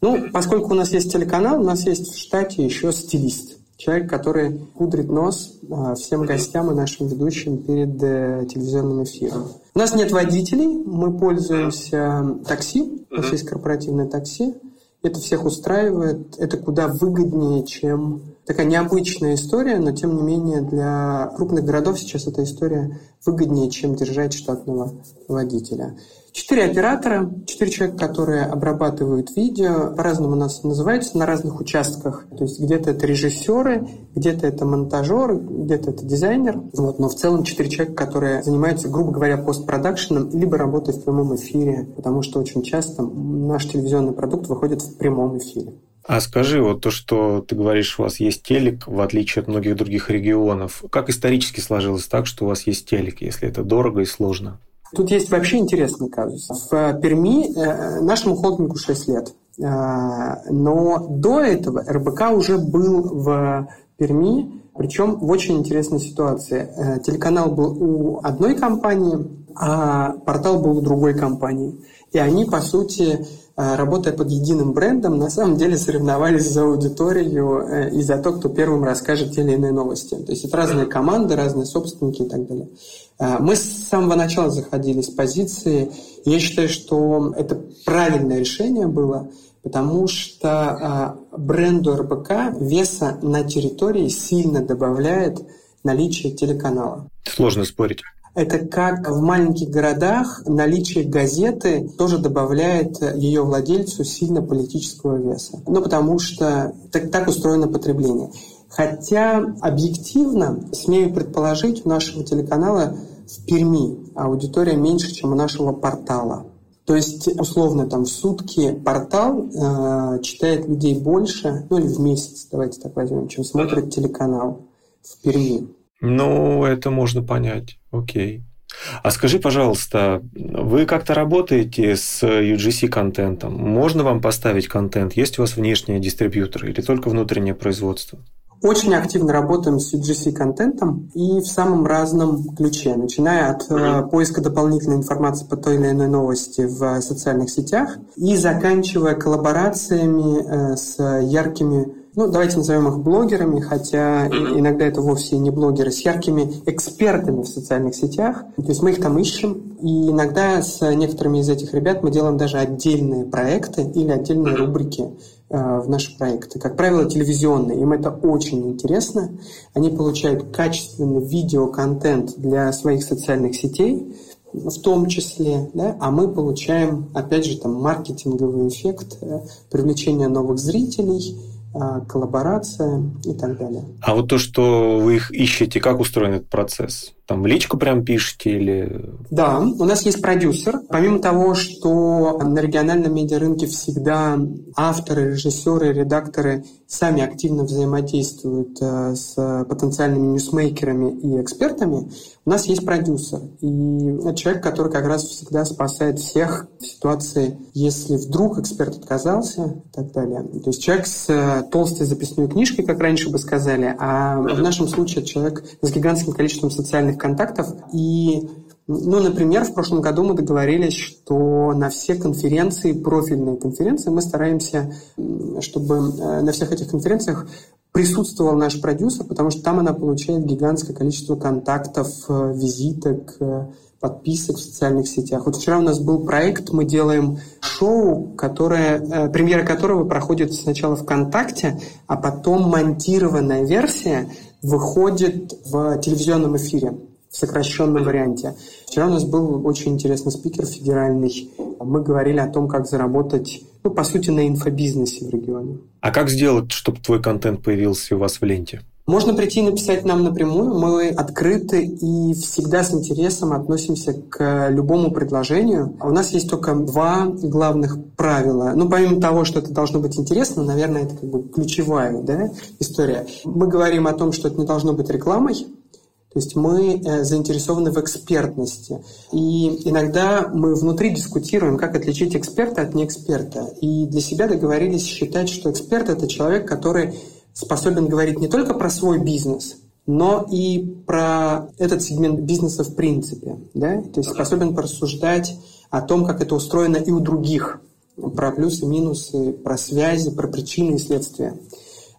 Ну, поскольку у нас есть телеканал, у нас есть в штате еще стилист. Человек, который пудрит нос а, всем гостям и нашим ведущим перед э, телевизионным эфиром. У нас нет водителей, мы пользуемся такси, у нас есть корпоративное такси. Это всех устраивает, это куда выгоднее, чем такая необычная история, но тем не менее для крупных городов сейчас эта история выгоднее, чем держать штатного водителя. Четыре оператора, четыре человека, которые обрабатывают видео, по-разному у нас называются на разных участках. То есть где-то это режиссеры, где-то это монтажер, где-то это дизайнер. Вот, но в целом четыре человека, которые занимаются, грубо говоря, постпродакшеном, либо работают в прямом эфире, потому что очень часто наш телевизионный продукт выходит в прямом эфире. А скажи, вот то, что ты говоришь, у вас есть телек, в отличие от многих других регионов, как исторически сложилось так, что у вас есть телек, если это дорого и сложно? Тут есть вообще интересный казус. В Перми э, нашему холдингу 6 лет. Э, но до этого РБК уже был в Перми, причем в очень интересной ситуации. Э, телеканал был у одной компании, а портал был у другой компании. И они, по сути, работая под единым брендом, на самом деле соревновались за аудиторию и за то, кто первым расскажет те или иные новости. То есть это разные команды, разные собственники и так далее. А, мы с самого начала заходили с позиции. Я считаю, что это правильное решение было, потому что а, бренду РБК веса на территории сильно добавляет наличие телеканала. Сложно спорить. Это как в маленьких городах наличие газеты тоже добавляет ее владельцу сильно политического веса. Ну, потому что так, так устроено потребление. Хотя объективно, смею предположить, у нашего телеканала в Перми аудитория меньше, чем у нашего портала. То есть, условно, там в сутки портал э, читает людей больше, ну или в месяц, давайте так возьмем, чем смотрит телеканал. в Перми. Ну, это можно понять. Окей. А скажи, пожалуйста, вы как-то работаете с UGC-контентом? Можно вам поставить контент? Есть у вас внешние дистрибьюторы или только внутреннее производство? Очень активно работаем с UGC-контентом и в самом разном ключе, начиная от э, поиска дополнительной информации по той или иной новости в социальных сетях и заканчивая коллаборациями э, с яркими ну, давайте назовем их блогерами, хотя иногда это вовсе не блогеры, с яркими экспертами в социальных сетях. То есть мы их там ищем, и иногда с некоторыми из этих ребят мы делаем даже отдельные проекты или отдельные рубрики э, в наши проекты. Как правило, телевизионные. Им это очень интересно. Они получают качественный видеоконтент для своих социальных сетей, в том числе, да, а мы получаем, опять же, там маркетинговый эффект э, привлечения новых зрителей – коллаборация и так далее. А вот то, что вы их ищете, как устроен этот процесс? Там в личку прям пишете или... Да, у нас есть продюсер. Помимо того, что на региональном медиарынке всегда авторы, режиссеры, редакторы сами активно взаимодействуют э, с потенциальными ньюсмейкерами и экспертами, у нас есть продюсер. И это человек, который как раз всегда спасает всех в ситуации, если вдруг эксперт отказался и так далее. То есть человек с э, толстой записной книжкой, как раньше бы сказали, а в нашем случае человек с гигантским количеством социальных контактов. И, ну, например, в прошлом году мы договорились, что на все конференции, профильные конференции, мы стараемся, чтобы э, на всех этих конференциях присутствовал наш продюсер, потому что там она получает гигантское количество контактов, э, визиток, э, подписок в социальных сетях. Вот вчера у нас был проект, мы делаем шоу, которое, премьера которого проходит сначала ВКонтакте, а потом монтированная версия выходит в телевизионном эфире в сокращенном варианте. Вчера у нас был очень интересный спикер федеральный. Мы говорили о том, как заработать, ну, по сути, на инфобизнесе в регионе. А как сделать, чтобы твой контент появился у вас в ленте? Можно прийти и написать нам напрямую. Мы открыты и всегда с интересом относимся к любому предложению. У нас есть только два главных правила. Ну, помимо того, что это должно быть интересно, наверное, это как бы ключевая да, история. Мы говорим о том, что это не должно быть рекламой, то есть мы э, заинтересованы в экспертности. И иногда мы внутри дискутируем, как отличить эксперта от неэксперта. И для себя договорились считать, что эксперт – это человек, который способен говорить не только про свой бизнес, но и про этот сегмент бизнеса в принципе. Да? То есть способен порассуждать о том, как это устроено и у других, про плюсы, минусы, про связи, про причины и следствия.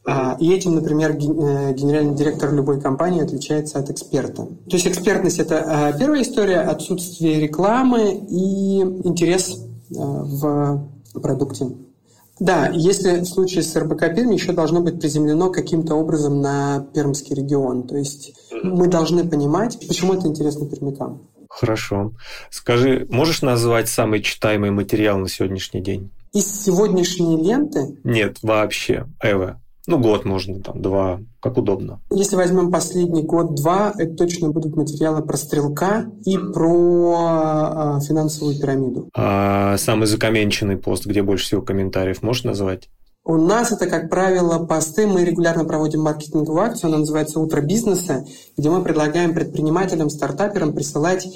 А, и этим, например, э, генеральный директор любой компании отличается от эксперта. То есть экспертность – это а, первая история, отсутствие рекламы и интерес э, в продукте. Да, если в случае с РБК Перми еще должно быть приземлено каким-то образом на Пермский регион. То есть мы должны понимать, почему это интересно пермякам. Хорошо. Скажи, можешь назвать самый читаемый материал на сегодняшний день? Из сегодняшней ленты? Нет, вообще, Эва. Ну, год можно, там, два, как удобно. Если возьмем последний год-два, это точно будут материалы про стрелка и про э, финансовую пирамиду. А самый закоменченный пост, где больше всего комментариев, можешь назвать? У нас это, как правило, посты. Мы регулярно проводим маркетинговую акцию, она называется «Утро бизнеса», где мы предлагаем предпринимателям, стартаперам присылать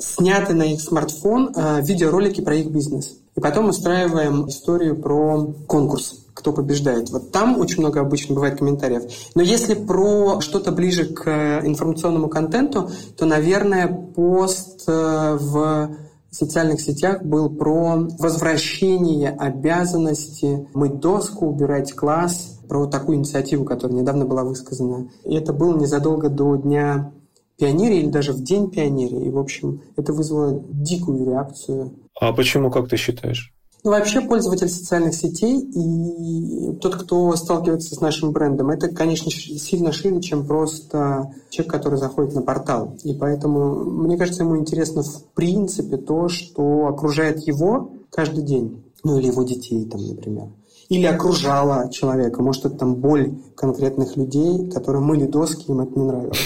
снятые на их смартфон э, видеоролики про их бизнес. И потом устраиваем историю про конкурс кто побеждает. Вот там очень много обычно бывает комментариев. Но если про что-то ближе к информационному контенту, то, наверное, пост э, в социальных сетях был про возвращение обязанности мыть доску, убирать класс, про такую инициативу, которая недавно была высказана. И это было незадолго до Дня пионерии или даже в День пионерии. И, в общем, это вызвало дикую реакцию. А почему, как ты считаешь? Ну, вообще пользователь социальных сетей и тот, кто сталкивается с нашим брендом, это, конечно, сильно шире, чем просто человек, который заходит на портал. И поэтому, мне кажется, ему интересно в принципе то, что окружает его каждый день. Ну, или его детей, там, например. Или окружала человека. Может, это там боль конкретных людей, которые мыли доски, им это не нравилось.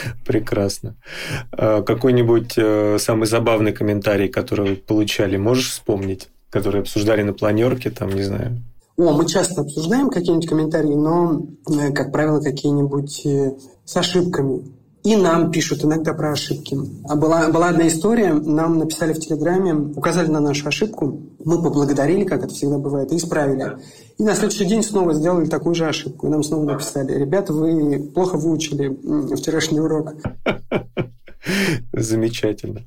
Прекрасно. А какой-нибудь э, самый забавный комментарий, который вы получали, можешь вспомнить? Который обсуждали на планерке, там, не знаю. О, мы часто обсуждаем какие-нибудь комментарии, но, э, как правило, какие-нибудь э, с ошибками. И нам пишут иногда про ошибки. А была, была одна история, нам написали в Телеграме, указали на нашу ошибку, мы поблагодарили, как это всегда бывает, и исправили. И на следующий день снова сделали такую же ошибку. И нам снова написали, ребята, вы плохо выучили вчерашний урок. Замечательно.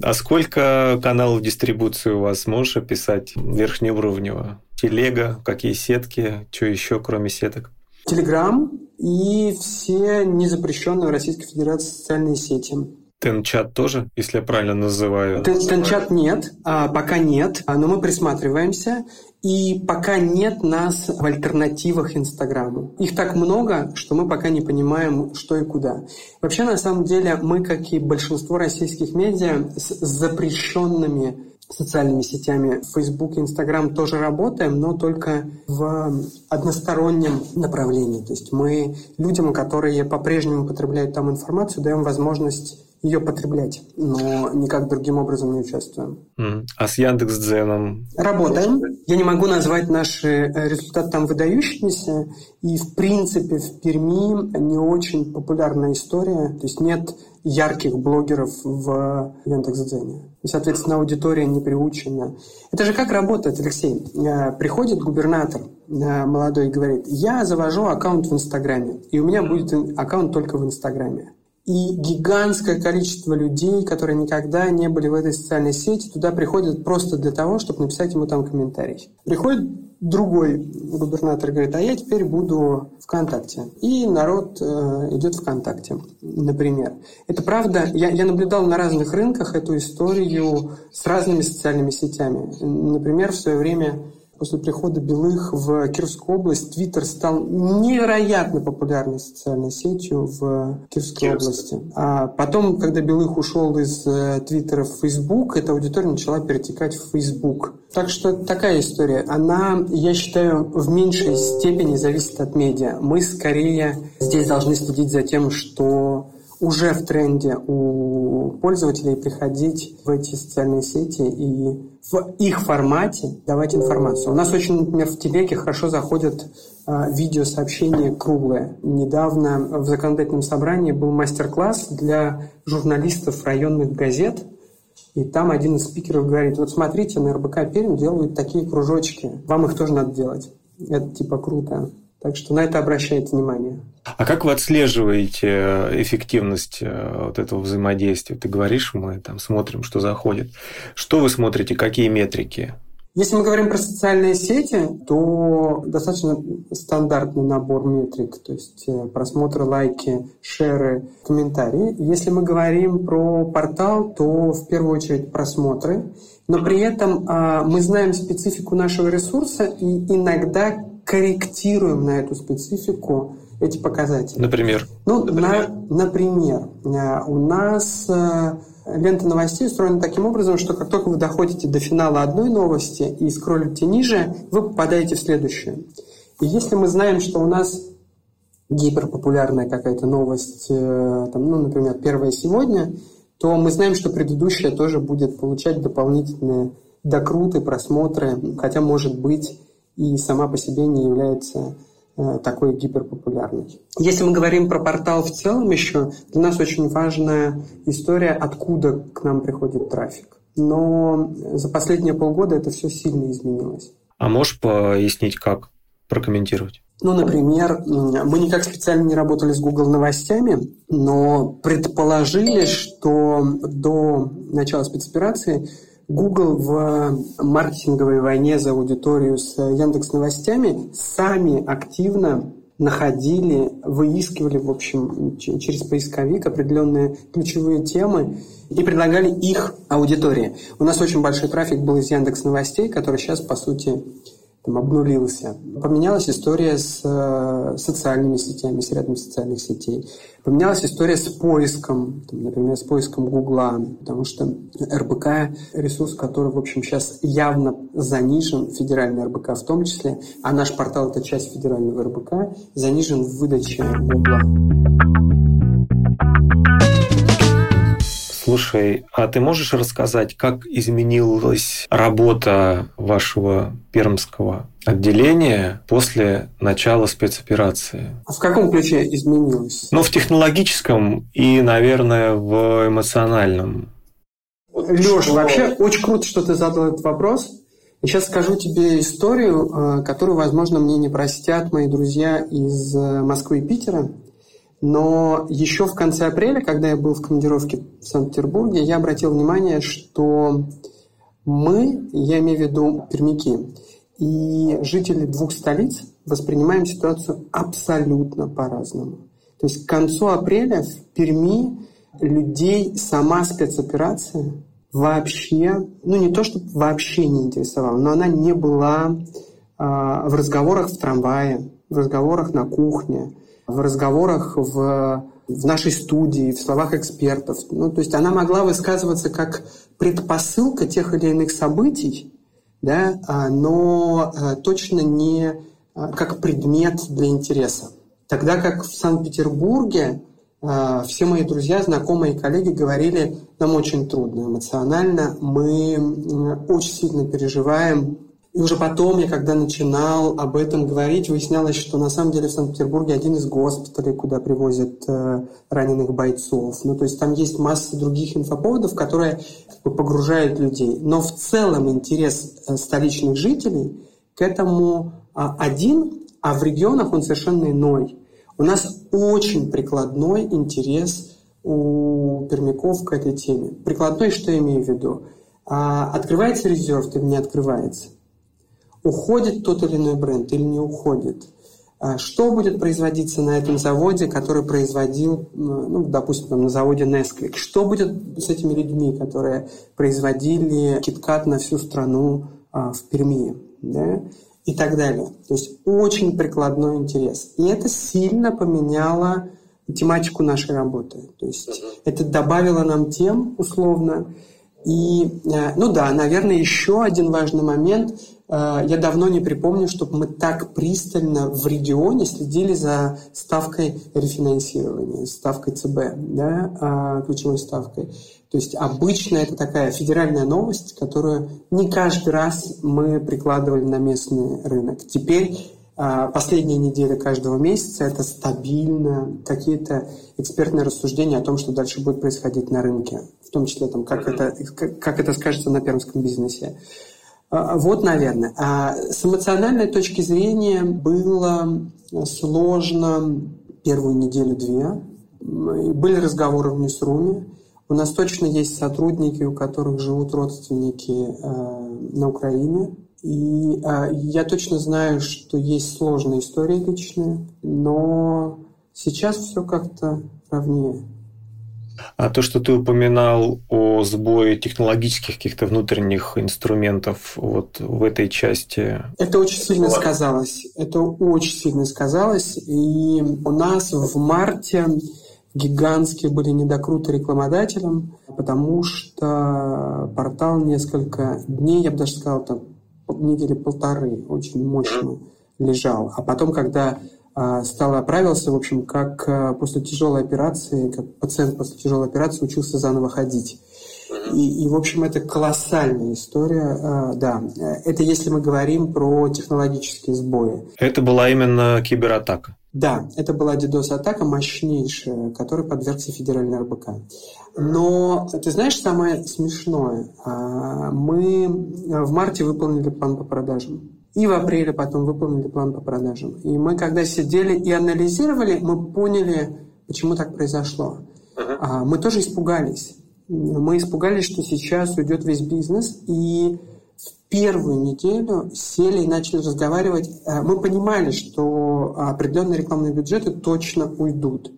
А сколько каналов дистрибуции у вас? Можешь описать верхнеуровнево? Телега, какие сетки, что еще, кроме сеток? Телеграм и все незапрещенные в Российской Федерации социальные сети. Тенчат тоже, если я правильно называю? Тен, тенчат нет, а, пока нет, а, но мы присматриваемся. И пока нет нас в альтернативах Инстаграму. Их так много, что мы пока не понимаем, что и куда. Вообще, на самом деле, мы, как и большинство российских медиа, с запрещенными социальными сетями Facebook и Instagram тоже работаем, но только в одностороннем направлении. То есть мы людям, которые по-прежнему потребляют там информацию, даем возможность ее потреблять, но никак другим образом не участвуем. А с Яндекс.Дзеном? Работаем. Я не могу назвать наши э, результаты там выдающимися, и в принципе в Перми не очень популярная история, то есть нет ярких блогеров в Яндекс.Дзене. Соответственно, аудитория не приучена. Это же как работает, Алексей? Э, приходит губернатор э, молодой и говорит, я завожу аккаунт в Инстаграме, и у меня будет аккаунт только в Инстаграме и гигантское количество людей, которые никогда не были в этой социальной сети, туда приходят просто для того, чтобы написать ему там комментарий. Приходит другой губернатор и говорит, а я теперь буду ВКонтакте. И народ э, идет ВКонтакте, например. Это правда, я, я наблюдал на разных рынках эту историю с разными социальными сетями. Например, в свое время После прихода Белых в Кировскую область Твиттер стал невероятно популярной социальной сетью в Кировской области. А потом, когда Белых ушел из э, Твиттера в Фейсбук, эта аудитория начала перетекать в Фейсбук. Так что такая история. Она, я считаю, в меньшей степени зависит от медиа. Мы скорее здесь должны следить за тем, что уже в тренде у пользователей приходить в эти социальные сети и в их формате давать информацию. У нас очень, например, в телеге хорошо заходят э, видеосообщения круглые. Недавно в законодательном собрании был мастер-класс для журналистов районных газет, и там один из спикеров говорит, вот смотрите, на РБК Пермь делают такие кружочки, вам их тоже надо делать. Это типа круто. Так что на это обращайте внимание. А как вы отслеживаете э, эффективность э, вот этого взаимодействия? Ты говоришь, мы там смотрим, что заходит. Что вы смотрите, какие метрики? Если мы говорим про социальные сети, то достаточно стандартный набор метрик, то есть э, просмотры, лайки, шеры, комментарии. Если мы говорим про портал, то в первую очередь просмотры, но при этом а, мы знаем специфику нашего ресурса и иногда корректируем на эту специфику эти показатели. Например? Ну, например, на, например э, у нас э, лента новостей устроена таким образом, что как только вы доходите до финала одной новости и скроллите ниже, вы попадаете в следующую. И если мы знаем, что у нас гиперпопулярная какая-то новость, э, там, ну, например, первая сегодня, то мы знаем, что предыдущая тоже будет получать дополнительные докруты, просмотры, хотя, может быть, и сама по себе не является такой гиперпопулярной. Если мы говорим про портал в целом еще, для нас очень важная история, откуда к нам приходит трафик. Но за последние полгода это все сильно изменилось. А можешь пояснить, как прокомментировать? Ну, например, мы никак специально не работали с Google новостями, но предположили, что до начала спецоперации Google в маркетинговой войне за аудиторию с Яндекс Новостями сами активно находили, выискивали, в общем, через поисковик определенные ключевые темы и предлагали их аудитории. У нас очень большой трафик был из Яндекс Новостей, который сейчас, по сути, там, обнулился. Поменялась история с э, социальными сетями, с рядом социальных сетей. Поменялась история с поиском, там, например, с поиском Гугла, потому что РБК – ресурс, который, в общем, сейчас явно занижен, федеральный РБК в том числе, а наш портал – это часть федерального РБК, занижен в выдаче Гугла. Слушай, а ты можешь рассказать, как изменилась работа вашего пермского отделения после начала спецоперации? А в каком ключе изменилось? Ну, в технологическом и, наверное, в эмоциональном. Леша, вообще очень круто, что ты задал этот вопрос. И сейчас скажу тебе историю, э, которую, возможно, мне не простят мои друзья из э, Москвы и Питера. Но еще в конце апреля, когда я был в командировке в Санкт-Петербурге, я обратил внимание, что мы, я имею в виду пермяки, и жители двух столиц воспринимаем ситуацию абсолютно по-разному. То есть к концу апреля в Перми людей сама спецоперация вообще, ну не то, чтобы вообще не интересовала, но она не была э, в разговорах в трамвае, в разговорах на кухне, в разговорах в, в нашей студии, в словах экспертов. Ну, то есть она могла высказываться как предпосылка тех или иных событий, да, а, но а, точно не а, как предмет для интереса. Тогда как в Санкт-Петербурге все мои друзья, знакомые и коллеги говорили, нам очень трудно эмоционально, мы очень сильно переживаем и уже потом я, когда начинал об этом говорить, выяснялось, что на самом деле в Санкт-Петербурге один из госпиталей, куда привозят э, раненых бойцов. Ну, то есть там есть масса других инфоповодов, которые как бы, погружают людей. Но в целом интерес э, столичных жителей к этому э, один, а в регионах он совершенно иной. У нас очень прикладной интерес у пермяков к этой теме. Прикладной, что я имею в виду? А, открывается резерв или не открывается? Уходит тот или иной бренд или не уходит. А что будет производиться на этом заводе, который производил, ну, допустим, на заводе Nesquik? Что будет с этими людьми, которые производили киткат на всю страну а, в Перми? Да? И так далее. То есть очень прикладной интерес. И это сильно поменяло тематику нашей работы. То есть это добавило нам тем, условно. И, э, ну да, наверное, еще один важный момент – я давно не припомню, чтобы мы так пристально в регионе следили за ставкой рефинансирования, ставкой ЦБ, да, а, ключевой ставкой. То есть обычно это такая федеральная новость, которую не каждый раз мы прикладывали на местный рынок. Теперь а, последняя неделя каждого месяца это стабильно какие-то экспертные рассуждения о том, что дальше будет происходить на рынке, в том числе там, как, это, как это скажется на пермском бизнесе. А, вот, наверное. А с эмоциональной точки зрения было сложно первую неделю-две. Были разговоры в Ньюсруме. У нас точно есть сотрудники, у которых живут родственники э, на Украине. И э, я точно знаю, что есть сложные истории личные, но сейчас все как-то ровнее. А то, что ты упоминал о сбое технологических каких-то внутренних инструментов вот в этой части. Это очень сильно сказалось. Это очень сильно сказалось. И у нас в марте гигантские были недокруты рекламодателям, потому что портал несколько дней, я бы даже сказал, там, недели полторы очень мощно лежал. А потом, когда стал оправился, в общем, как а, после тяжелой операции, как пациент после тяжелой операции учился заново ходить. И, и в общем, это колоссальная история, а, да. Это если мы говорим про технологические сбои. Это была именно кибератака. Да, это была DDoS-атака мощнейшая, которой подвергся федеральный РБК. Но ты знаешь, самое смешное, мы в марте выполнили план по продажам. И в апреле потом выполнили план по продажам. И мы, когда сидели и анализировали, мы поняли, почему так произошло. Uh-huh. Мы тоже испугались. Мы испугались, что сейчас уйдет весь бизнес. И в первую неделю сели и начали разговаривать. А, мы понимали, что определенные рекламные бюджеты точно уйдут.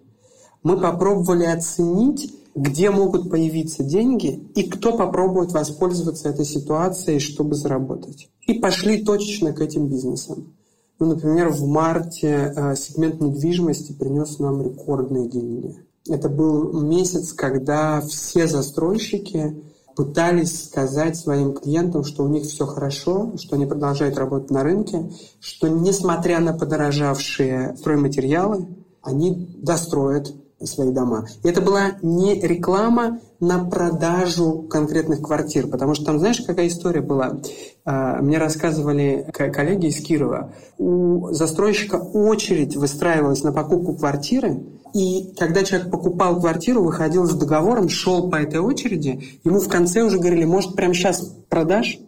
Мы попробовали оценить, где могут появиться деньги и кто попробует воспользоваться этой ситуацией, чтобы заработать. И пошли точечно к этим бизнесам. Ну, например, в марте э, сегмент недвижимости принес нам рекордные деньги. Это был месяц, когда все застройщики пытались сказать своим клиентам, что у них все хорошо, что они продолжают работать на рынке, что несмотря на подорожавшие стройматериалы, они достроят, свои дома. И это была не реклама на продажу конкретных квартир, потому что там, знаешь, какая история была? А, мне рассказывали коллеги из Кирова. У застройщика очередь выстраивалась на покупку квартиры, и когда человек покупал квартиру, выходил с договором, шел по этой очереди, ему в конце уже говорили, может, прямо сейчас продашь?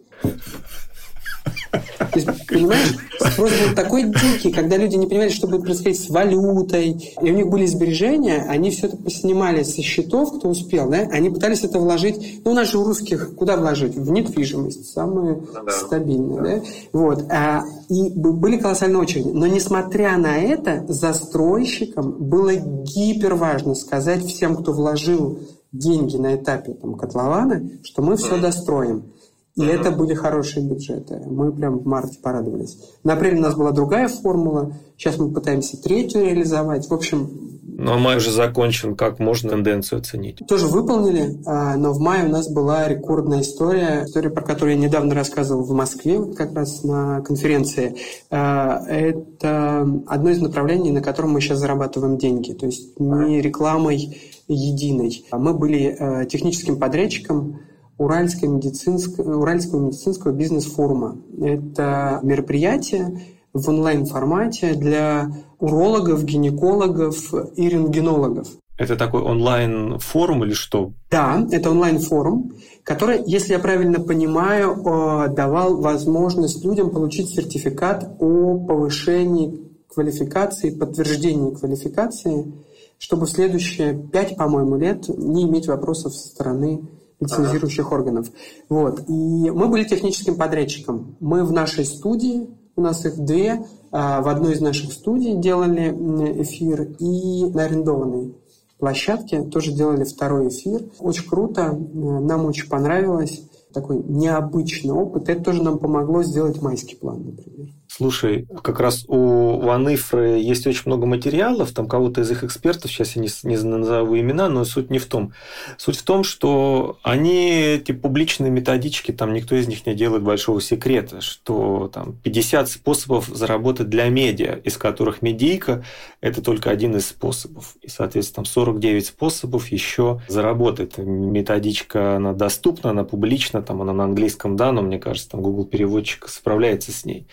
То есть, понимаешь, спрос был такой дикий, когда люди не понимали, что будет происходить с валютой, и у них были сбережения, они все это поснимали со счетов, кто успел, да, они пытались это вложить, ну, у нас же у русских куда вложить? В недвижимость, самую ну да, стабильную, да. да, вот, а, и были колоссальные очереди, но несмотря на это, застройщикам было гиперважно сказать всем, кто вложил деньги на этапе там, котлована, что мы все достроим. И mm-hmm. это были хорошие бюджеты. Мы прям в марте порадовались. На апреле у нас была другая формула. Сейчас мы пытаемся третью реализовать. В общем... Но май уже закончен. Как можно тенденцию оценить? Тоже выполнили, а, но в мае у нас была рекордная история. История, про которую я недавно рассказывал в Москве, вот как раз на конференции. А, это одно из направлений, на котором мы сейчас зарабатываем деньги. То есть не рекламой единой. Мы были техническим подрядчиком Уральского медицинского, Уральского медицинского бизнес-форума. Это мероприятие в онлайн-формате для урологов, гинекологов и рентгенологов. Это такой онлайн-форум или что? Да, это онлайн-форум, который, если я правильно понимаю, э, давал возможность людям получить сертификат о повышении квалификации, подтверждении квалификации, чтобы в следующие пять, по-моему, лет не иметь вопросов со стороны лицензирующих ага. органов. Вот. И мы были техническим подрядчиком. Мы в нашей студии, у нас их две, а, в одной из наших студий делали эфир и на арендованной площадке тоже делали второй эфир. Очень круто, нам очень понравилось. Такой необычный опыт. Это тоже нам помогло сделать майский план, например. Слушай, как раз у Ваныфры есть очень много материалов, там кого-то из их экспертов, сейчас я не, не назову имена, но суть не в том. Суть в том, что они, эти публичные методички, там никто из них не делает большого секрета, что там 50 способов заработать для медиа, из которых медийка – это только один из способов. И, соответственно, там 49 способов еще заработать. Методичка, она доступна, она публична, там она на английском, да, но мне кажется, там Google переводчик справляется с ней.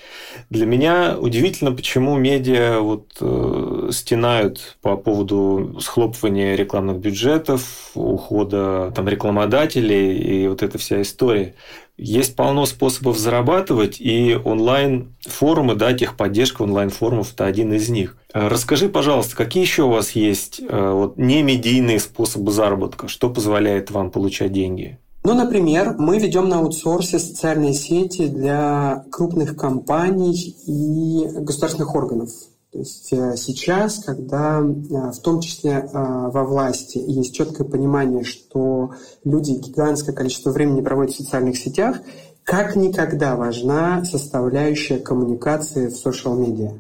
Для меня удивительно, почему медиа вот, э, стенают по поводу схлопывания рекламных бюджетов, ухода там, рекламодателей и вот эта вся история. Есть полно способов зарабатывать, и онлайн-форумы, да, техподдержка онлайн-форумов – это один из них. Э, расскажи, пожалуйста, какие еще у вас есть э, вот, немедийные способы заработка? Что позволяет вам получать деньги? Ну, например, мы ведем на аутсорсе социальные сети для крупных компаний и государственных органов. То есть э, сейчас, когда э, в том числе э, во власти есть четкое понимание, что люди гигантское количество времени проводят в социальных сетях, как никогда важна составляющая коммуникации в социал-медиа.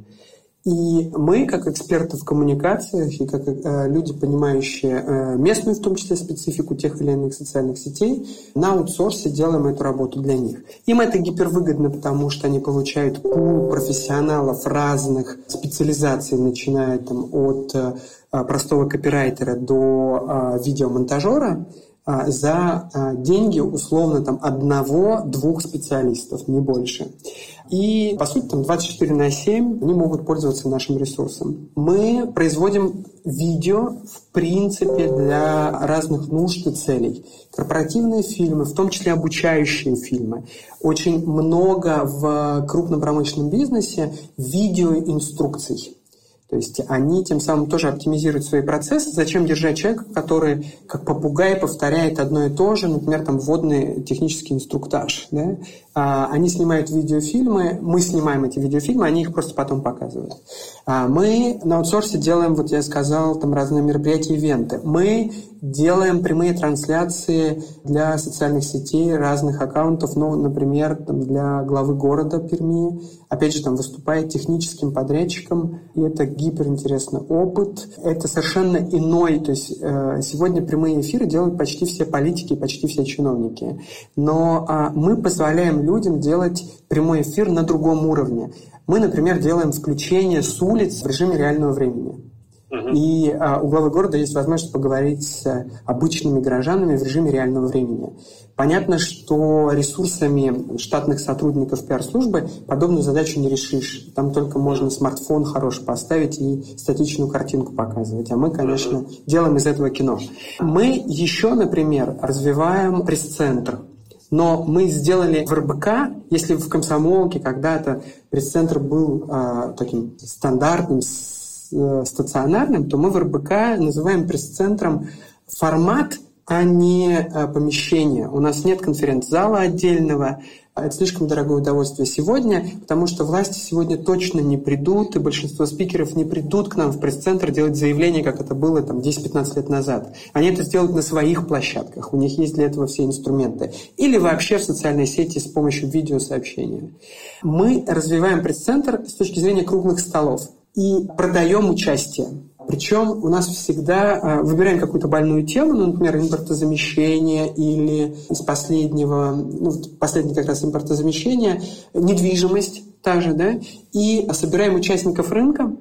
И мы, как эксперты в коммуникациях и как э, люди, понимающие э, местную, в том числе, специфику тех или иных социальных сетей, на аутсорсе делаем эту работу для них. Им это гипервыгодно, потому что они получают пул профессионалов разных специализаций, начиная там, от э, простого копирайтера до видеомонтажера, за деньги условно там одного-двух специалистов, не больше. И, по сути, там 24 на 7 они могут пользоваться нашим ресурсом. Мы производим видео, в принципе, для разных нужд и целей. Корпоративные фильмы, в том числе обучающие фильмы. Очень много в крупном промышленном бизнесе видеоинструкций то есть они тем самым тоже оптимизируют свои процессы. Зачем держать человека, который как попугай повторяет одно и то же, например, там вводный технический инструктаж. Да? А, они снимают видеофильмы, мы снимаем эти видеофильмы, они их просто потом показывают. А, мы на аутсорсе делаем, вот я сказал, там разные мероприятия, ивенты. Мы делаем прямые трансляции для социальных сетей, разных аккаунтов, ну, например, там, для главы города Перми. Опять же, там выступает техническим подрядчиком, и это гиперинтересный опыт. Это совершенно иной, то есть э, сегодня прямые эфиры делают почти все политики, почти все чиновники. Но э, мы позволяем людям делать прямой эфир на другом уровне. Мы, например, делаем включение с улиц в режиме реального времени. И а, у главы города есть возможность поговорить с обычными горожанами в режиме реального времени. Понятно, что ресурсами штатных сотрудников пиар-службы подобную задачу не решишь. Там только можно смартфон хороший поставить и статичную картинку показывать. А мы, конечно, делаем из этого кино. Мы еще, например, развиваем пресс-центр. Но мы сделали в РБК, если в комсомолке когда-то пресс-центр был э, таким стандартным, Э, стационарным, то мы в РБК называем пресс-центром формат, а не э, помещение. У нас нет конференц-зала отдельного, а это слишком дорогое удовольствие сегодня, потому что власти сегодня точно не придут, и большинство спикеров не придут к нам в пресс-центр делать заявление, как это было там 10-15 лет назад. Они это сделают на своих площадках, у них есть для этого все инструменты. Или вообще в социальной сети с помощью видеосообщения. Мы развиваем пресс-центр с точки зрения круглых столов и продаем участие. Причем у нас всегда э, выбираем какую-то больную тему, ну, например, импортозамещение или из последнего, ну, последний как раз импортозамещение, недвижимость та же, да, и собираем участников рынка,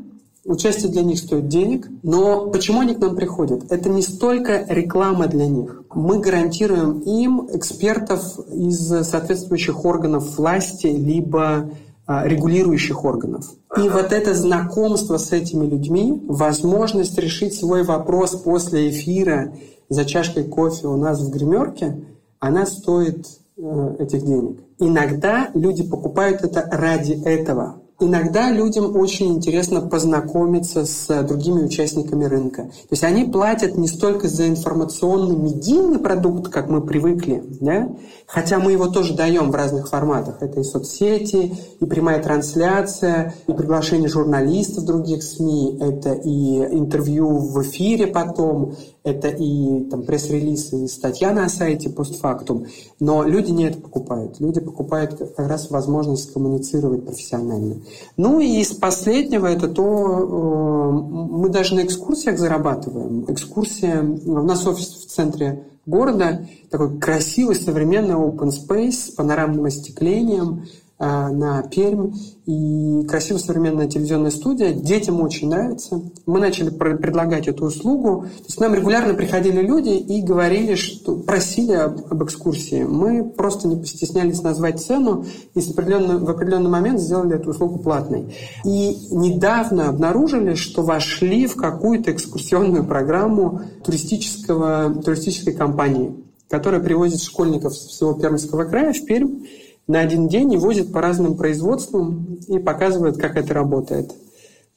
Участие для них стоит денег, но почему они к нам приходят? Это не столько реклама для них. Мы гарантируем им экспертов из соответствующих органов власти, либо регулирующих органов. И вот это знакомство с этими людьми, возможность решить свой вопрос после эфира за чашкой кофе у нас в гримерке, она стоит э, этих денег. Иногда люди покупают это ради этого. Иногда людям очень интересно познакомиться с другими участниками рынка. То есть они платят не столько за информационный медийный продукт, как мы привыкли, да? хотя мы его тоже даем в разных форматах. Это и соцсети, и прямая трансляция, и приглашение журналистов других СМИ, это и интервью в эфире потом, это и там, пресс-релизы, и статья на сайте постфактум. Но люди не это покупают. Люди покупают как раз возможность коммуницировать профессионально. Ну и из последнего это то, э, мы даже на экскурсиях зарабатываем. Экскурсия, у нас офис в центре города, такой красивый современный open space с панорамным остеклением, на Пермь. И красивая современная телевизионная студия. Детям очень нравится. Мы начали предлагать эту услугу. То есть нам регулярно приходили люди и говорили, что просили об, об экскурсии. Мы просто не постеснялись назвать цену и определенный, в определенный момент сделали эту услугу платной. И недавно обнаружили, что вошли в какую-то экскурсионную программу туристического, туристической компании, которая привозит школьников с всего Пермского края в Пермь на один день и возит по разным производствам и показывает, как это работает.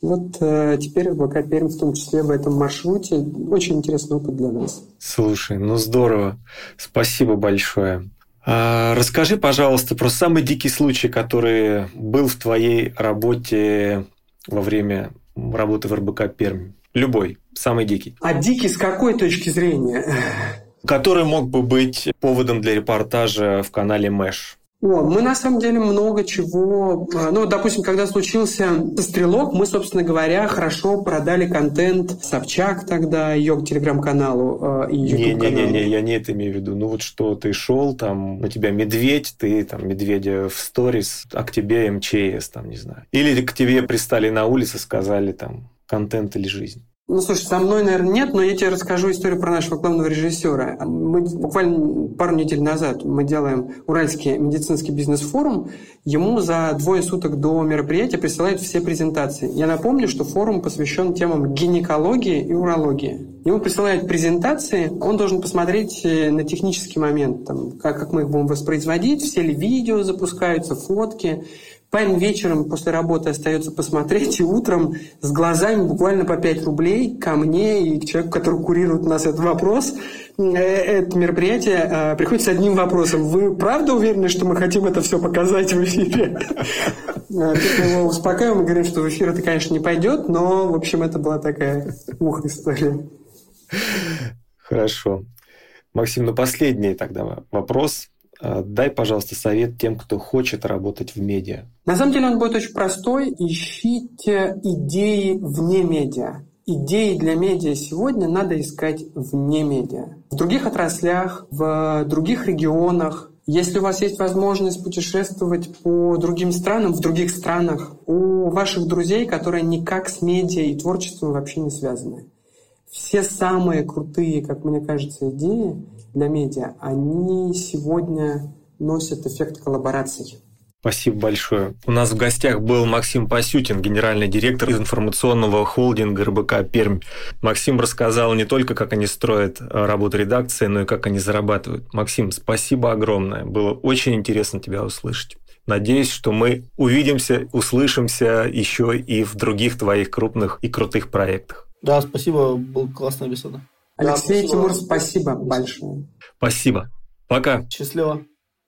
Вот э, теперь в БК Пермь в том числе в этом маршруте. Очень интересный опыт для нас. Слушай, ну здорово. Спасибо большое. А, расскажи, пожалуйста, про самый дикий случай, который был в твоей работе во время работы в РБК Пермь. Любой, самый дикий. А дикий с какой точки зрения? Который мог бы быть поводом для репортажа в канале Мэш. О, мы на самом деле много чего... А, ну, допустим, когда случился «Стрелок», мы, собственно говоря, хорошо продали контент Собчак тогда, ее телеграм-каналу э, и YouTube-каналу. Не-не-не, я не это имею в виду. Ну, вот что ты шел, там, у тебя медведь, ты там медведя в сторис, а к тебе МЧС, там, не знаю. Или к тебе пристали на улице, сказали, там, контент или жизнь. Ну, слушай, со мной, наверное, нет, но я тебе расскажу историю про нашего главного режиссера. Мы буквально пару недель назад мы делаем Уральский медицинский бизнес-форум. Ему за двое суток до мероприятия присылают все презентации. Я напомню, что форум посвящен темам гинекологии и урологии. Ему присылают презентации, он должен посмотреть э, на технический момент, там, как, как мы их будем воспроизводить, все ли видео запускаются, фотки. Парень вечером после работы остается посмотреть, и утром с глазами буквально по 5 рублей ко мне и к человеку, который курирует у нас этот вопрос, э, это мероприятие э, приходит с одним вопросом. Вы правда уверены, что мы хотим это все показать в эфире? Тут мы его успокаиваем и говорим, что в эфир это, конечно, не пойдет, но, в общем, это была такая ух история. Хорошо. Максим, ну последний тогда вопрос. А, дай, пожалуйста, совет тем, кто хочет работать в медиа. На самом деле он будет очень простой. Ищите идеи вне медиа. Идеи для медиа сегодня надо искать вне медиа. В других отраслях, в других регионах, Если у вас есть возможность путешествовать по другим странам, в других странах, у ваших друзей, которые никак с медиа и творчеством вообще не связаны. Все самые крутые, как мне кажется, идеи для медиа, они сегодня носят эффект коллабораций. Спасибо большое. У нас в гостях был Максим Пасютин, генеральный директор информационного холдинга РБК «Пермь». Максим рассказал не только, как они строят э, работу редакции, но и как они зарабатывают. Максим, спасибо огромное. Было очень интересно тебя услышать. Надеюсь, что мы увидимся, услышимся еще и в других твоих крупных и крутых проектах. Да, спасибо, был классная беседа. Алексей да, Тимур, спасибо большое. Спасибо. Пока. Счастливо.